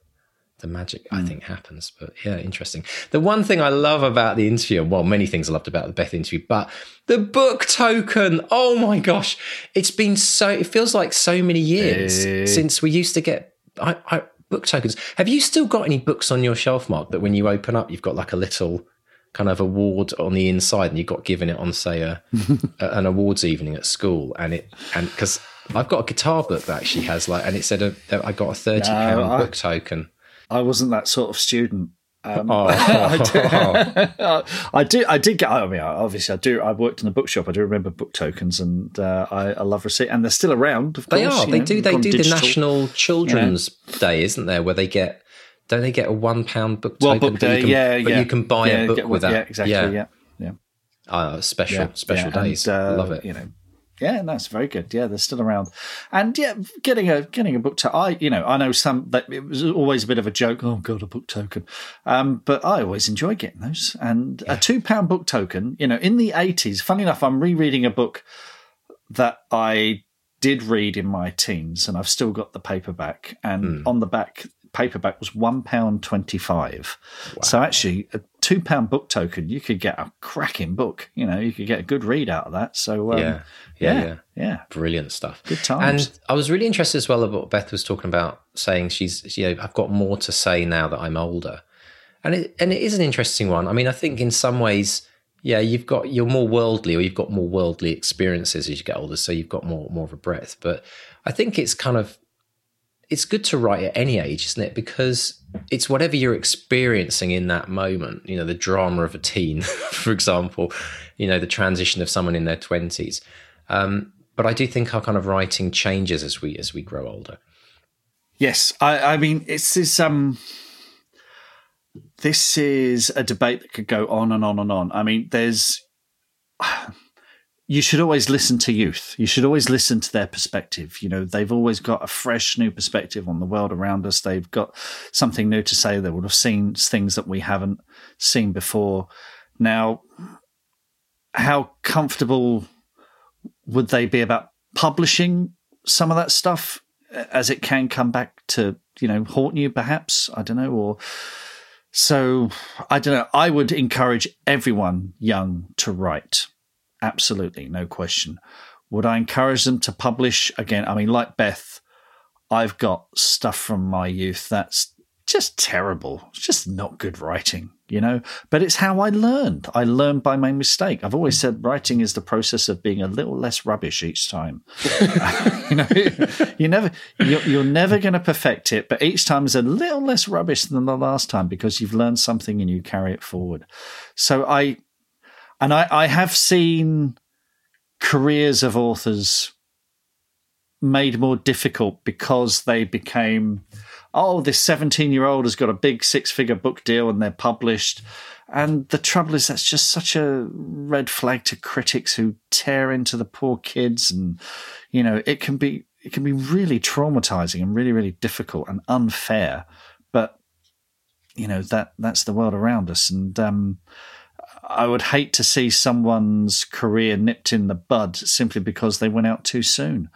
the magic mm. I hmm. think happens. But yeah, interesting. The one thing I love about the interview, well, many things I loved about the Beth interview, but the book token. Oh my gosh, it's been so. It feels like so many years hey. since we used to get. I, I, book tokens. Have you still got any books on your shelf, Mark? That when you open up, you've got like a little kind of award on the inside and you got given it on say a, a, an awards evening at school and it and because I've got a guitar book that actually has like and it said a, I got a 30 pound no, book token I wasn't that sort of student um, oh. I, do, I do. I did get. I mean, obviously, I do. I worked in a bookshop. I do remember book tokens, and uh, I, I, love receipt, and they're still around. Of they course, are. They know, do. They do digital. the National Children's. Day, isn't there? Where they get don't they get a one pound book well, token? Book day, can, yeah, but yeah. you can buy yeah, a book with that. Yeah, exactly. Yeah, yeah. yeah. Uh, special, special days. And, uh, Love it. You know, yeah, that's very good. Yeah, they're still around, and yeah, getting a getting a book to I, you know, I know some that it was always a bit of a joke. Oh god, a book token, um, but I always enjoy getting those. And yeah. a two pound book token, you know, in the eighties. Funny enough, I'm rereading a book that I did read in my teens, and I've still got the paperback. And mm. on the back, paperback was one pound twenty five. Wow. So actually, a two pound book token, you could get a cracking book. You know, you could get a good read out of that. So um, yeah. Yeah, yeah, yeah, yeah, brilliant stuff. Good times. And I was really interested as well about what Beth was talking about, saying she's, you know, I've got more to say now that I'm older, and it and it is an interesting one. I mean, I think in some ways, yeah, you've got you're more worldly, or you've got more worldly experiences as you get older, so you've got more more of a breadth. But I think it's kind of it's good to write at any age, isn't it? Because it's whatever you're experiencing in that moment. You know, the drama of a teen, for example. You know, the transition of someone in their twenties. Um, but I do think our kind of writing changes as we as we grow older. Yes, I, I mean it's this um this is a debate that could go on and on and on. I mean, there's you should always listen to youth. You should always listen to their perspective. You know, they've always got a fresh new perspective on the world around us. They've got something new to say. They would have seen things that we haven't seen before. Now, how comfortable would they be about publishing some of that stuff as it can come back to, you know, haunt you perhaps? I don't know. Or so I don't know. I would encourage everyone young to write Absolutely, no question. Would I encourage them to publish again? I mean, like Beth, I've got stuff from my youth that's just terrible. It's just not good writing, you know? But it's how I learned. I learned by my mistake. I've always said writing is the process of being a little less rubbish each time. you know, you never, you're, you're never going to perfect it, but each time is a little less rubbish than the last time because you've learned something and you carry it forward. So I, and I, I have seen careers of authors made more difficult because they became, oh, this 17 year old has got a big six figure book deal and they're published. And the trouble is, that's just such a red flag to critics who tear into the poor kids. And, you know, it can be, it can be really traumatizing and really, really difficult and unfair. But, you know, that, that's the world around us. And, um, I would hate to see someone's career nipped in the bud simply because they went out too soon.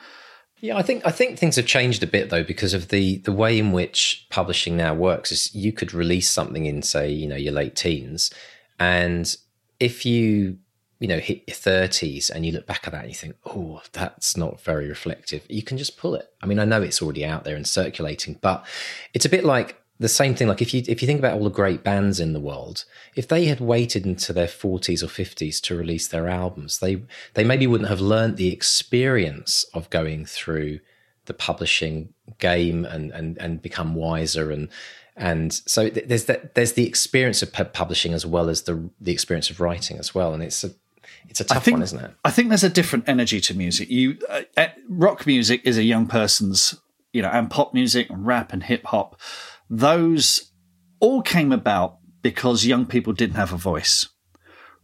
Yeah, I think I think things have changed a bit though because of the the way in which publishing now works. Is you could release something in say you know your late teens, and if you you know hit your thirties and you look back at that and you think, oh, that's not very reflective, you can just pull it. I mean, I know it's already out there and circulating, but it's a bit like the same thing like if you if you think about all the great bands in the world if they had waited into their 40s or 50s to release their albums they they maybe wouldn't have learned the experience of going through the publishing game and and and become wiser and and so there's that there's the experience of publishing as well as the the experience of writing as well and it's a it's a tough think, one, isn't it? I think there's a different energy to music. You uh, uh rock music is a young person's, you know, and pop music and rap and hip hop those all came about because young people didn't have a voice.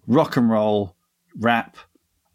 Rock and roll, rap,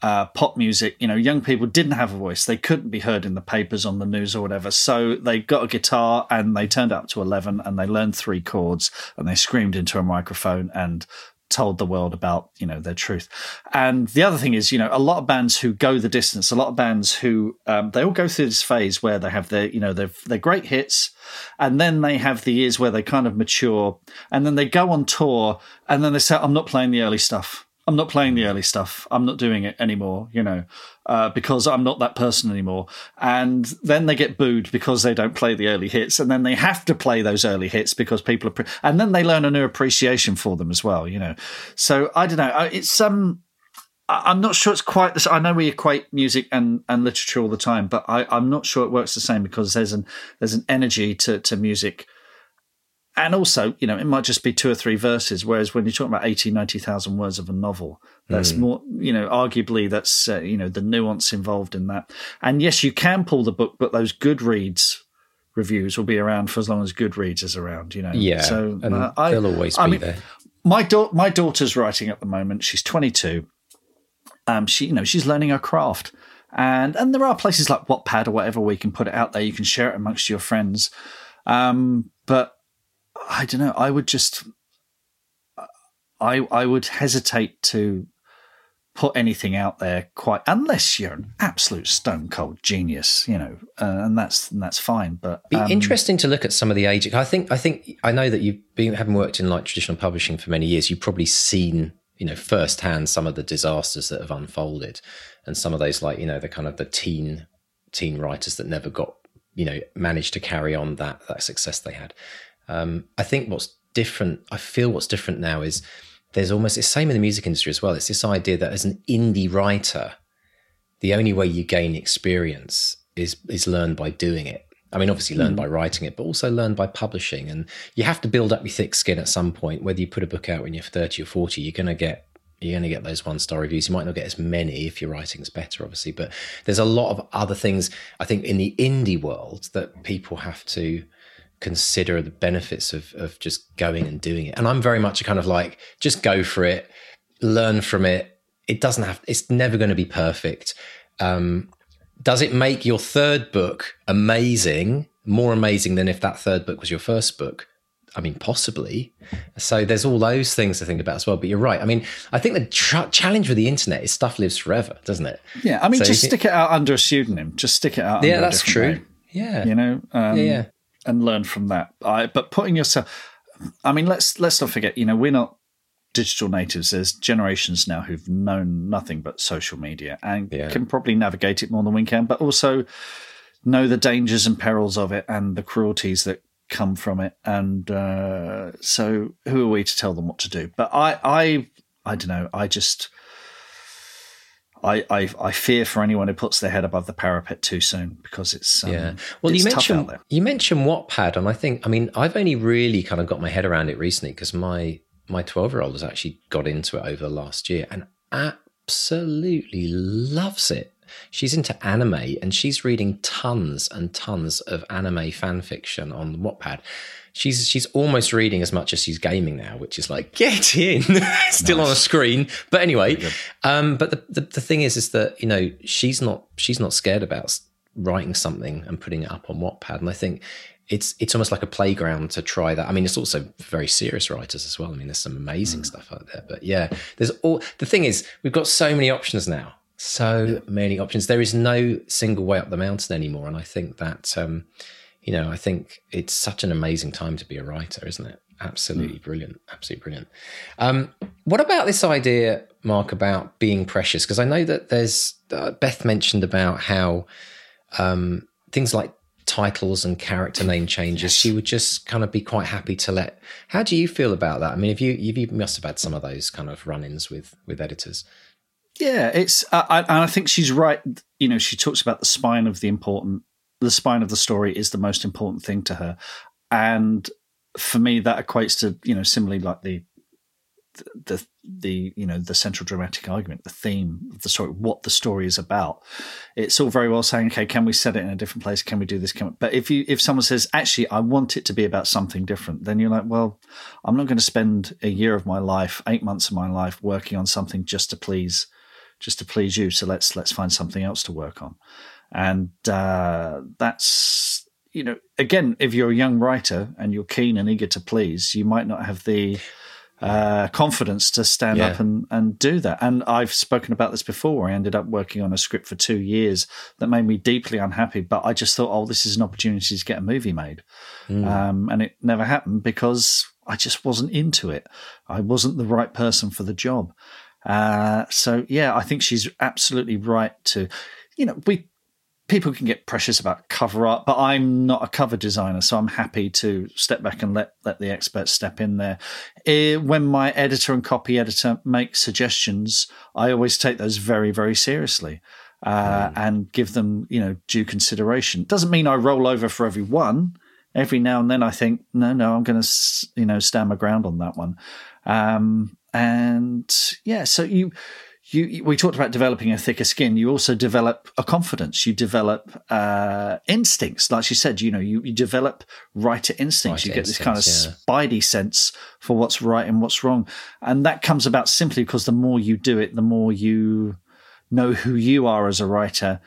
uh, pop music, you know, young people didn't have a voice. They couldn't be heard in the papers, on the news, or whatever. So they got a guitar and they turned up to 11 and they learned three chords and they screamed into a microphone and told the world about you know their truth. And the other thing is you know a lot of bands who go the distance a lot of bands who um, they all go through this phase where they have their you know their, their great hits and then they have the years where they kind of mature and then they go on tour and then they say i'm not playing the early stuff I'm not playing the early stuff. I'm not doing it anymore, you know, uh, because I'm not that person anymore. And then they get booed because they don't play the early hits. And then they have to play those early hits because people are, pre- and then they learn a new appreciation for them as well, you know. So I don't know. It's, um, I'm not sure it's quite this. I know we equate music and, and literature all the time, but I, I'm not sure it works the same because there's an, there's an energy to, to music and also, you know, it might just be two or three verses. Whereas when you're talking about 80, 90,000 words of a novel, that's mm. more, you know, arguably that's, uh, you know, the nuance involved in that. And yes, you can pull the book, but those Goodreads reviews will be around for as long as Goodreads is around, you know. Yeah. So and uh, I, they'll always I be mean, there. My, da- my daughter's writing at the moment. She's 22. Um, she, you know, she's learning her craft. And, and there are places like Wattpad or whatever where you can put it out there. You can share it amongst your friends. Um, but I don't know. I would just, I I would hesitate to put anything out there quite unless you're an absolute stone cold genius, you know, uh, and that's and that's fine. But um, be interesting to look at some of the age. I think I think I know that you've been having worked in like traditional publishing for many years. You've probably seen you know firsthand some of the disasters that have unfolded, and some of those like you know the kind of the teen teen writers that never got you know managed to carry on that that success they had. Um, I think what's different, I feel what's different now is there's almost it's the same in the music industry as well. It's this idea that as an indie writer, the only way you gain experience is is learned by doing it. I mean, obviously learn mm. by writing it, but also learn by publishing. And you have to build up your thick skin at some point. Whether you put a book out when you're 30 or 40, you're going to get you're going to get those one star reviews. You might not get as many if your writing's better, obviously, but there's a lot of other things I think in the indie world that people have to consider the benefits of of just going and doing it. And I'm very much a kind of like just go for it, learn from it. It doesn't have. It's never going to be perfect. Um, does it make your third book amazing, more amazing than if that third book was your first book? I mean, possibly. So there's all those things to think about as well. But you're right. I mean, I think the tr- challenge with the internet is stuff lives forever, doesn't it? Yeah. I mean, so just stick it out under a pseudonym. Just stick it out. Yeah, that's true. Name. Yeah. You know. Um, yeah, yeah and learn from that. I, but putting yourself, I mean, let's let's not forget. You know, we're not digital natives. There's generations now who've known nothing but social media and yeah. can probably navigate it more than we can, but also know the dangers and perils of it and the cruelties that come from it. And uh, so, who are we to tell them what to do? But I, I, I don't know. I just I, I, I fear for anyone who puts their head above the parapet too soon because it's um, yeah. Well, it's you mentioned you mentioned Wattpad, and I think I mean I've only really kind of got my head around it recently because my my twelve year old has actually got into it over the last year and absolutely loves it. She's into anime and she's reading tons and tons of anime fan fiction on Wattpad. She's she's almost reading as much as she's gaming now, which is like get in, still nice. on a screen. But anyway, um, but the, the the thing is, is that you know she's not she's not scared about writing something and putting it up on Wattpad, and I think it's it's almost like a playground to try that. I mean, it's also very serious writers as well. I mean, there's some amazing mm. stuff out there. But yeah, there's all the thing is we've got so many options now. So yeah. many options. There is no single way up the mountain anymore. And I think that um, you know, I think it's such an amazing time to be a writer, isn't it? Absolutely mm. brilliant. Absolutely brilliant. Um, what about this idea, Mark, about being precious? Because I know that there's uh, Beth mentioned about how um, things like titles and character name changes, she would just kind of be quite happy to let. How do you feel about that? I mean, if you you must have had some of those kind of run-ins with with editors. Yeah, it's uh, I, and I think she's right. You know, she talks about the spine of the important, the spine of the story is the most important thing to her, and for me that equates to you know similarly like the the the you know the central dramatic argument, the theme of the story, what the story is about. It's all very well saying, okay, can we set it in a different place? Can we do this? Can we? But if you if someone says, actually, I want it to be about something different, then you're like, well, I'm not going to spend a year of my life, eight months of my life, working on something just to please, just to please you. So let's let's find something else to work on, and uh, that's you know, again, if you're a young writer and you're keen and eager to please, you might not have the uh, confidence to stand yeah. up and, and do that. And I've spoken about this before. I ended up working on a script for two years that made me deeply unhappy, but I just thought, oh, this is an opportunity to get a movie made. Mm. Um, and it never happened because I just wasn't into it. I wasn't the right person for the job. Uh, so, yeah, I think she's absolutely right to, you know, we people can get precious about cover art, but I'm not a cover designer, so I'm happy to step back and let let the experts step in there. Eh, when my editor and copy editor make suggestions, I always take those very very seriously. Uh, mm. and give them, you know, due consideration. Doesn't mean I roll over for every one. Every now and then, I think, no, no, I'm going to, you know, stand my ground on that one. Um, and yeah, so you you, we talked about developing a thicker skin. You also develop a confidence. You develop uh, instincts, like she said. You know, you, you develop writer instincts. Writer you get this kind of yeah. spidey sense for what's right and what's wrong, and that comes about simply because the more you do it, the more you know who you are as a writer,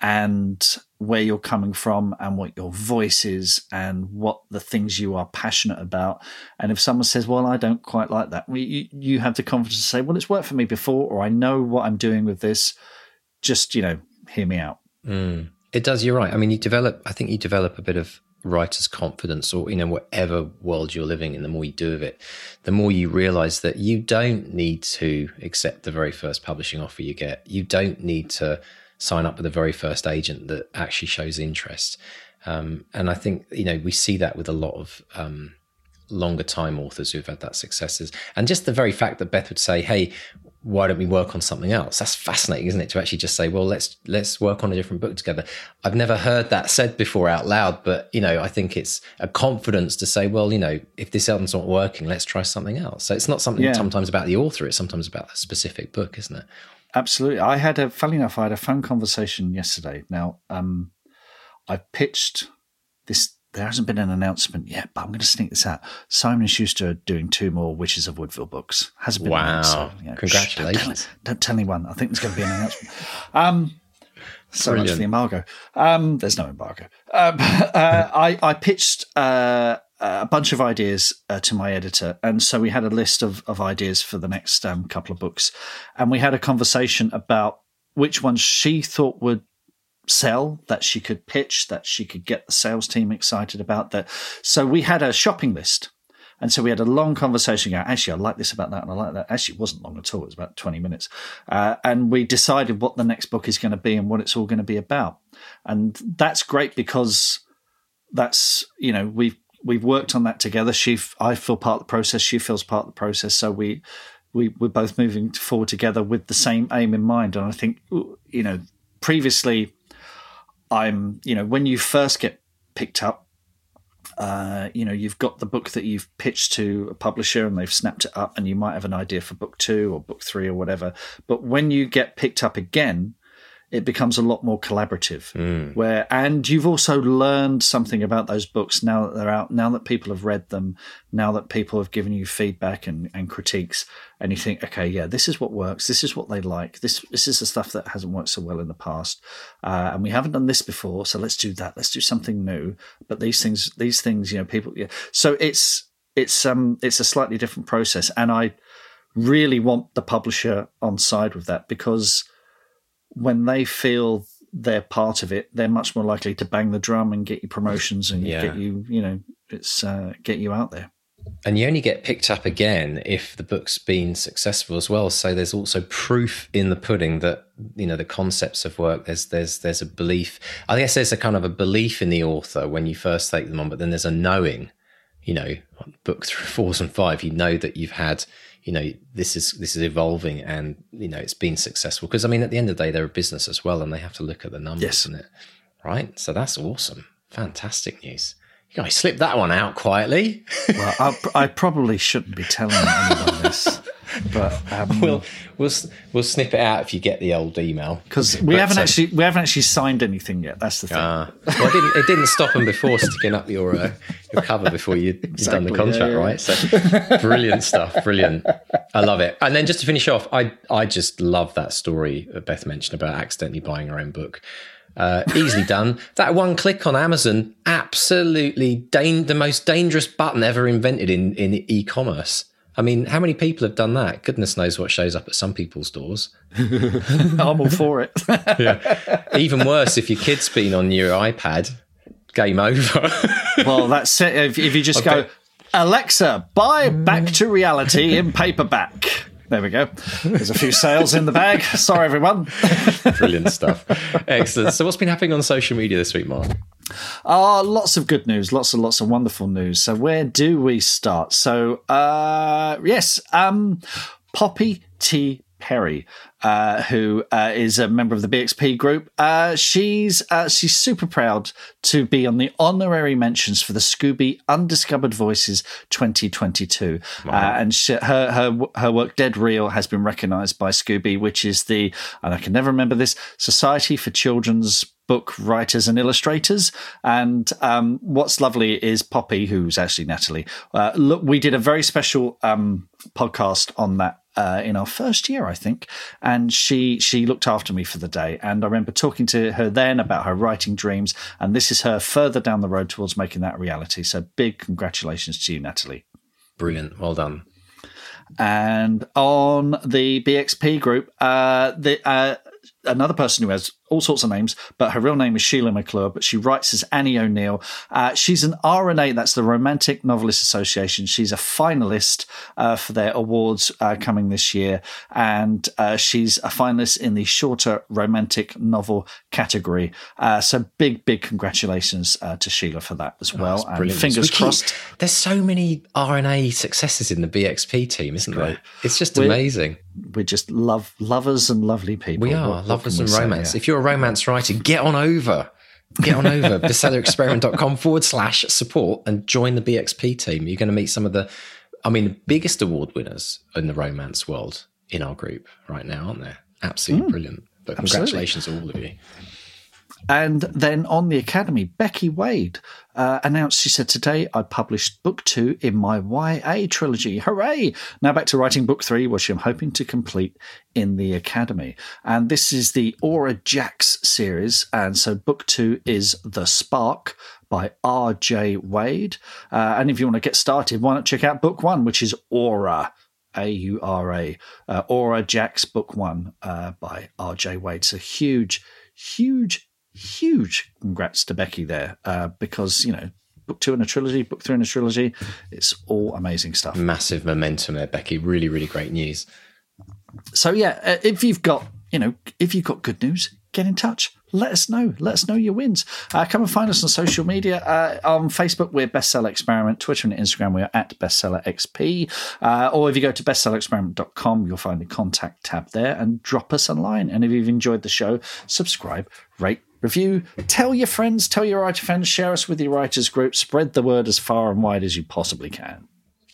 and where you're coming from and what your voice is and what the things you are passionate about. And if someone says, well, I don't quite like that, you, you have the confidence to say, well, it's worked for me before, or I know what I'm doing with this. Just, you know, hear me out. Mm. It does. You're right. I mean, you develop, I think you develop a bit of writer's confidence or, you know, whatever world you're living in, the more you do of it, the more you realize that you don't need to accept the very first publishing offer you get. You don't need to sign up with the very first agent that actually shows interest. Um, and I think you know we see that with a lot of um, longer time authors who've had that successes, and just the very fact that Beth would say, "Hey, why don't we work on something else?" That's fascinating, isn't it? To actually just say, "Well, let's let's work on a different book together." I've never heard that said before out loud, but you know, I think it's a confidence to say, "Well, you know, if this album's not working, let's try something else." So it's not something yeah. sometimes about the author; it's sometimes about a specific book, isn't it? Absolutely. I had a, funny enough, I had a phone conversation yesterday. Now, um, I pitched this. There hasn't been an announcement yet, but I'm going to sneak this out. Simon and Schuster are doing two more Witches of Woodville books. Hasn't been wow. announced. So, you know, Congratulations. Shh, don't, tell, don't, tell, anyone. I think there's going to be an announcement. Um, so Brilliant. much for the embargo. Um, there's no embargo. Um, uh, I, I, pitched uh, a bunch of ideas uh, to my editor, and so we had a list of, of ideas for the next um, couple of books, and we had a conversation about which ones she thought would sell, that she could pitch, that she could get the sales team excited about. That so we had a shopping list, and so we had a long conversation. Going, actually, I like this about that, and I like that. Actually, it wasn't long at all; it was about twenty minutes, uh, and we decided what the next book is going to be and what it's all going to be about, and that's great because that's you know we've we've worked on that together. She, I feel part of the process. She feels part of the process. So we, we, we're both moving forward together with the same aim in mind. And I think, you know, previously, I'm, you know, when you first get picked up, uh, you know, you've got the book that you've pitched to a publisher and they've snapped it up, and you might have an idea for book two or book three or whatever. But when you get picked up again, it becomes a lot more collaborative. Mm. Where and you've also learned something about those books now that they're out, now that people have read them, now that people have given you feedback and, and critiques, and you think, okay, yeah, this is what works, this is what they like, this this is the stuff that hasn't worked so well in the past, uh, and we haven't done this before, so let's do that. Let's do something new. But these things, these things, you know, people, yeah. So it's it's um it's a slightly different process, and I really want the publisher on side with that because when they feel they're part of it, they're much more likely to bang the drum and get you promotions and Yeah. get you, you know, it's uh, get you out there. And you only get picked up again if the book's been successful as well. So there's also proof in the pudding that you know the concepts have worked. There's there's there's a belief. I guess there's a kind of a belief in the author when you first take them on, but then there's a knowing. You know, book three, fours, and five. You know that you've had. You know this is this is evolving, and you know it's been successful. Because I mean, at the end of the day, they're a business as well, and they have to look at the numbers, Yes. isn't it? Right. So that's awesome. Fantastic news. You guys slipped that one out quietly. Well, I, I probably shouldn't be telling anyone this, but um, we'll we'll we'll snip it out if you get the old email because we But, haven't uh, actually we haven't actually signed anything yet. That's the thing. Ah, well, it didn't it didn't stop them before sticking up your uh, your cover before you you'd done the contract, yeah, yeah. right? So brilliant stuff, brilliant. I love it. And then just to finish off, I I just love that story that Beth mentioned about accidentally buying her own book. Uh, easily done. That one click on Amazon, absolutely the most dangerous button ever invented in in e-commerce. I mean, how many people have done that? Goodness knows what shows up at some people's doors. I'm all for it. Even worse, if your kid's been on your iPad, game over. well, that's it. If, if you just go, bet- Alexa, buy Back to Reality in paperback. There we go. There's a few sales in the bag. Sorry, everyone. Brilliant stuff. Excellent. So, what's been happening on social media this week, Mark? Ah, lots of good news, lots and lots of wonderful news. So where do we start? So uh yes, um Poppy T. Perry, uh, who uh, is a member of the BXP group. Uh, she's uh, she's super proud to be on the honorary mentions for the Scooby Undiscovered Voices 2022, uh, and she, her her her work Dead Real has been recognised by Scooby, which is the and I can never remember this Society for Children's book writers and illustrators. And um, what's lovely is Poppy, who's actually Natalie. Uh, look, we did a very special um, podcast on that. Uh, in our first year, I think, and she she looked after me for the day. And I remember talking to her then about her writing dreams, and this is her further down the road towards making that a reality. So big congratulations to you, Natalie. Brilliant. Well done. And on the BXP group, uh, the uh, another person who has all sorts of names, but her real name is Sheila McClure, but she writes as Annie O'Neill. Uh, she's an RNA, that's the Romantic Novelist Association. She's a finalist uh, for their awards uh, coming this year, and uh, she's a finalist in the shorter romantic novel category. Uh, so big, big congratulations uh, to Sheila for that as well. and fingers keep- crossed. There's so many RNA successes in the BXP team, isn't there? It's just We're- amazing. We're just love lovers and lovely people. We are what can and we say, romance. yeah? If you're a romance writer, get on over. Get on over bestsellerexperiment.com forward slash support and join the BXP team. You're going to meet some of the, I mean, the biggest award winners in the romance world in our group right now, aren't there? Absolutely brilliant. But. Absolutely. congratulations to all of you. And then on the Academy, Becky Wade uh, announced, she said, Today I published book two in my YA trilogy. Hooray! Now back to writing book three, which I'm hoping to complete in the Academy. And this is the Aura Jax series. And so book two is The Spark by R.J. Wade. Uh, and if you want to get started, why not check out book one, which is Aura. A U R A, uh, Aura Jax Book One uh, by R.J. Wade. So huge, huge, huge congrats to Becky there uh, because, you know, book two in a trilogy, book three in a trilogy, it's all amazing stuff. Massive momentum there, Becky. Really, really great news. So, yeah, uh, if you've got, you know, if you've got good news, get in touch. Let us know. Let us know your wins. Uh, come and find us on social media. Uh, on Facebook, we're Bestseller Experiment. Twitter and Instagram, we're at Bestseller XP. Uh, or if you go to bestsellerexperiment.com, you'll find the contact tab there and drop us a line. And if you've enjoyed the show, subscribe, rate, review, tell your friends, tell your writer friends, share us with your writers group, spread the word as far and wide as you possibly can.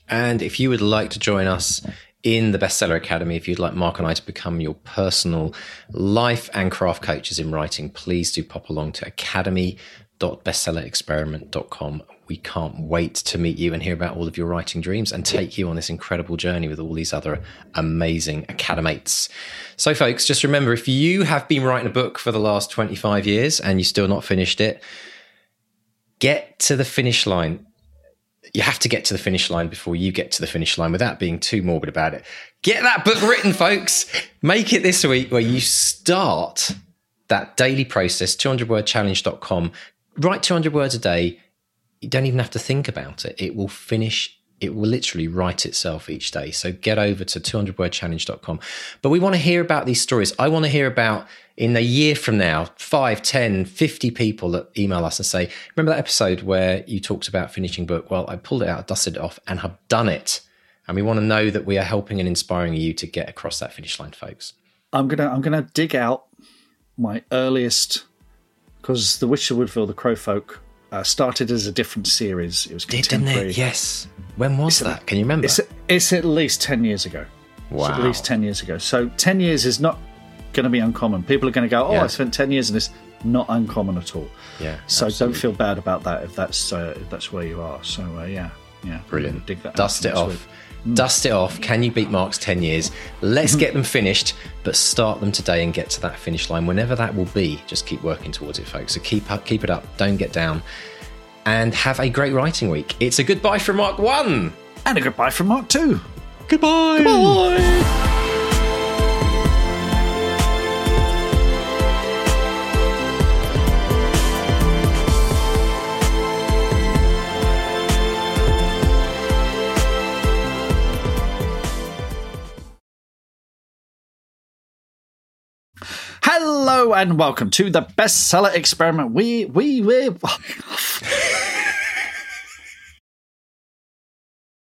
And if you would like to join us in the Bestseller Academy. If you'd like Mark and I to become your personal life and craft coaches in writing, please do pop along to academy.bestsellerexperiment.com. We can't wait to meet you and hear about all of your writing dreams and take you on this incredible journey with all these other amazing academates. So, folks, just remember if you have been writing a book for the last 25 years and you still not finished it, get to the finish line you have to get to the finish line before you get to the finish line without being too morbid about it. Get that book written, folks. Make it this week where you start that daily process, 200wordchallenge.com. Write 200 words a day. You don't even have to think about it. It will finish it will literally write itself each day. So get over to 200wordchallenge.com. But we want to hear about these stories. I want to hear about in a year from now, 5, 10, 50 people that email us and say, Remember that episode where you talked about finishing book? Well, I pulled it out, dusted it off, and have done it. And we want to know that we are helping and inspiring you to get across that finish line, folks. I'm gonna I'm gonna dig out my earliest because the Witch of Woodville, the Crowfolk, uh, started as a different series. It was contemporary. Didn't it? Yes. When was it's that? Can you remember? It's, it's at least ten years ago. Wow. It's at least ten years ago. So ten years is not going to be uncommon. People are going to go, "Oh, yeah. I spent ten years in this." Not uncommon at all. Yeah. So absolutely. don't feel bad about that if that's uh, if that's where you are. So uh, yeah, yeah. Brilliant. Dig that Dust it off. Dust it off. Can you beat Mark's 10 years? Let's get them finished, but start them today and get to that finish line. Whenever that will be, just keep working towards it, folks. So keep up, keep it up. Don't get down. And have a great writing week. It's a goodbye from Mark 1. And a goodbye from Mark 2. Goodbye. Goodbye. And welcome to the bestseller experiment. We we we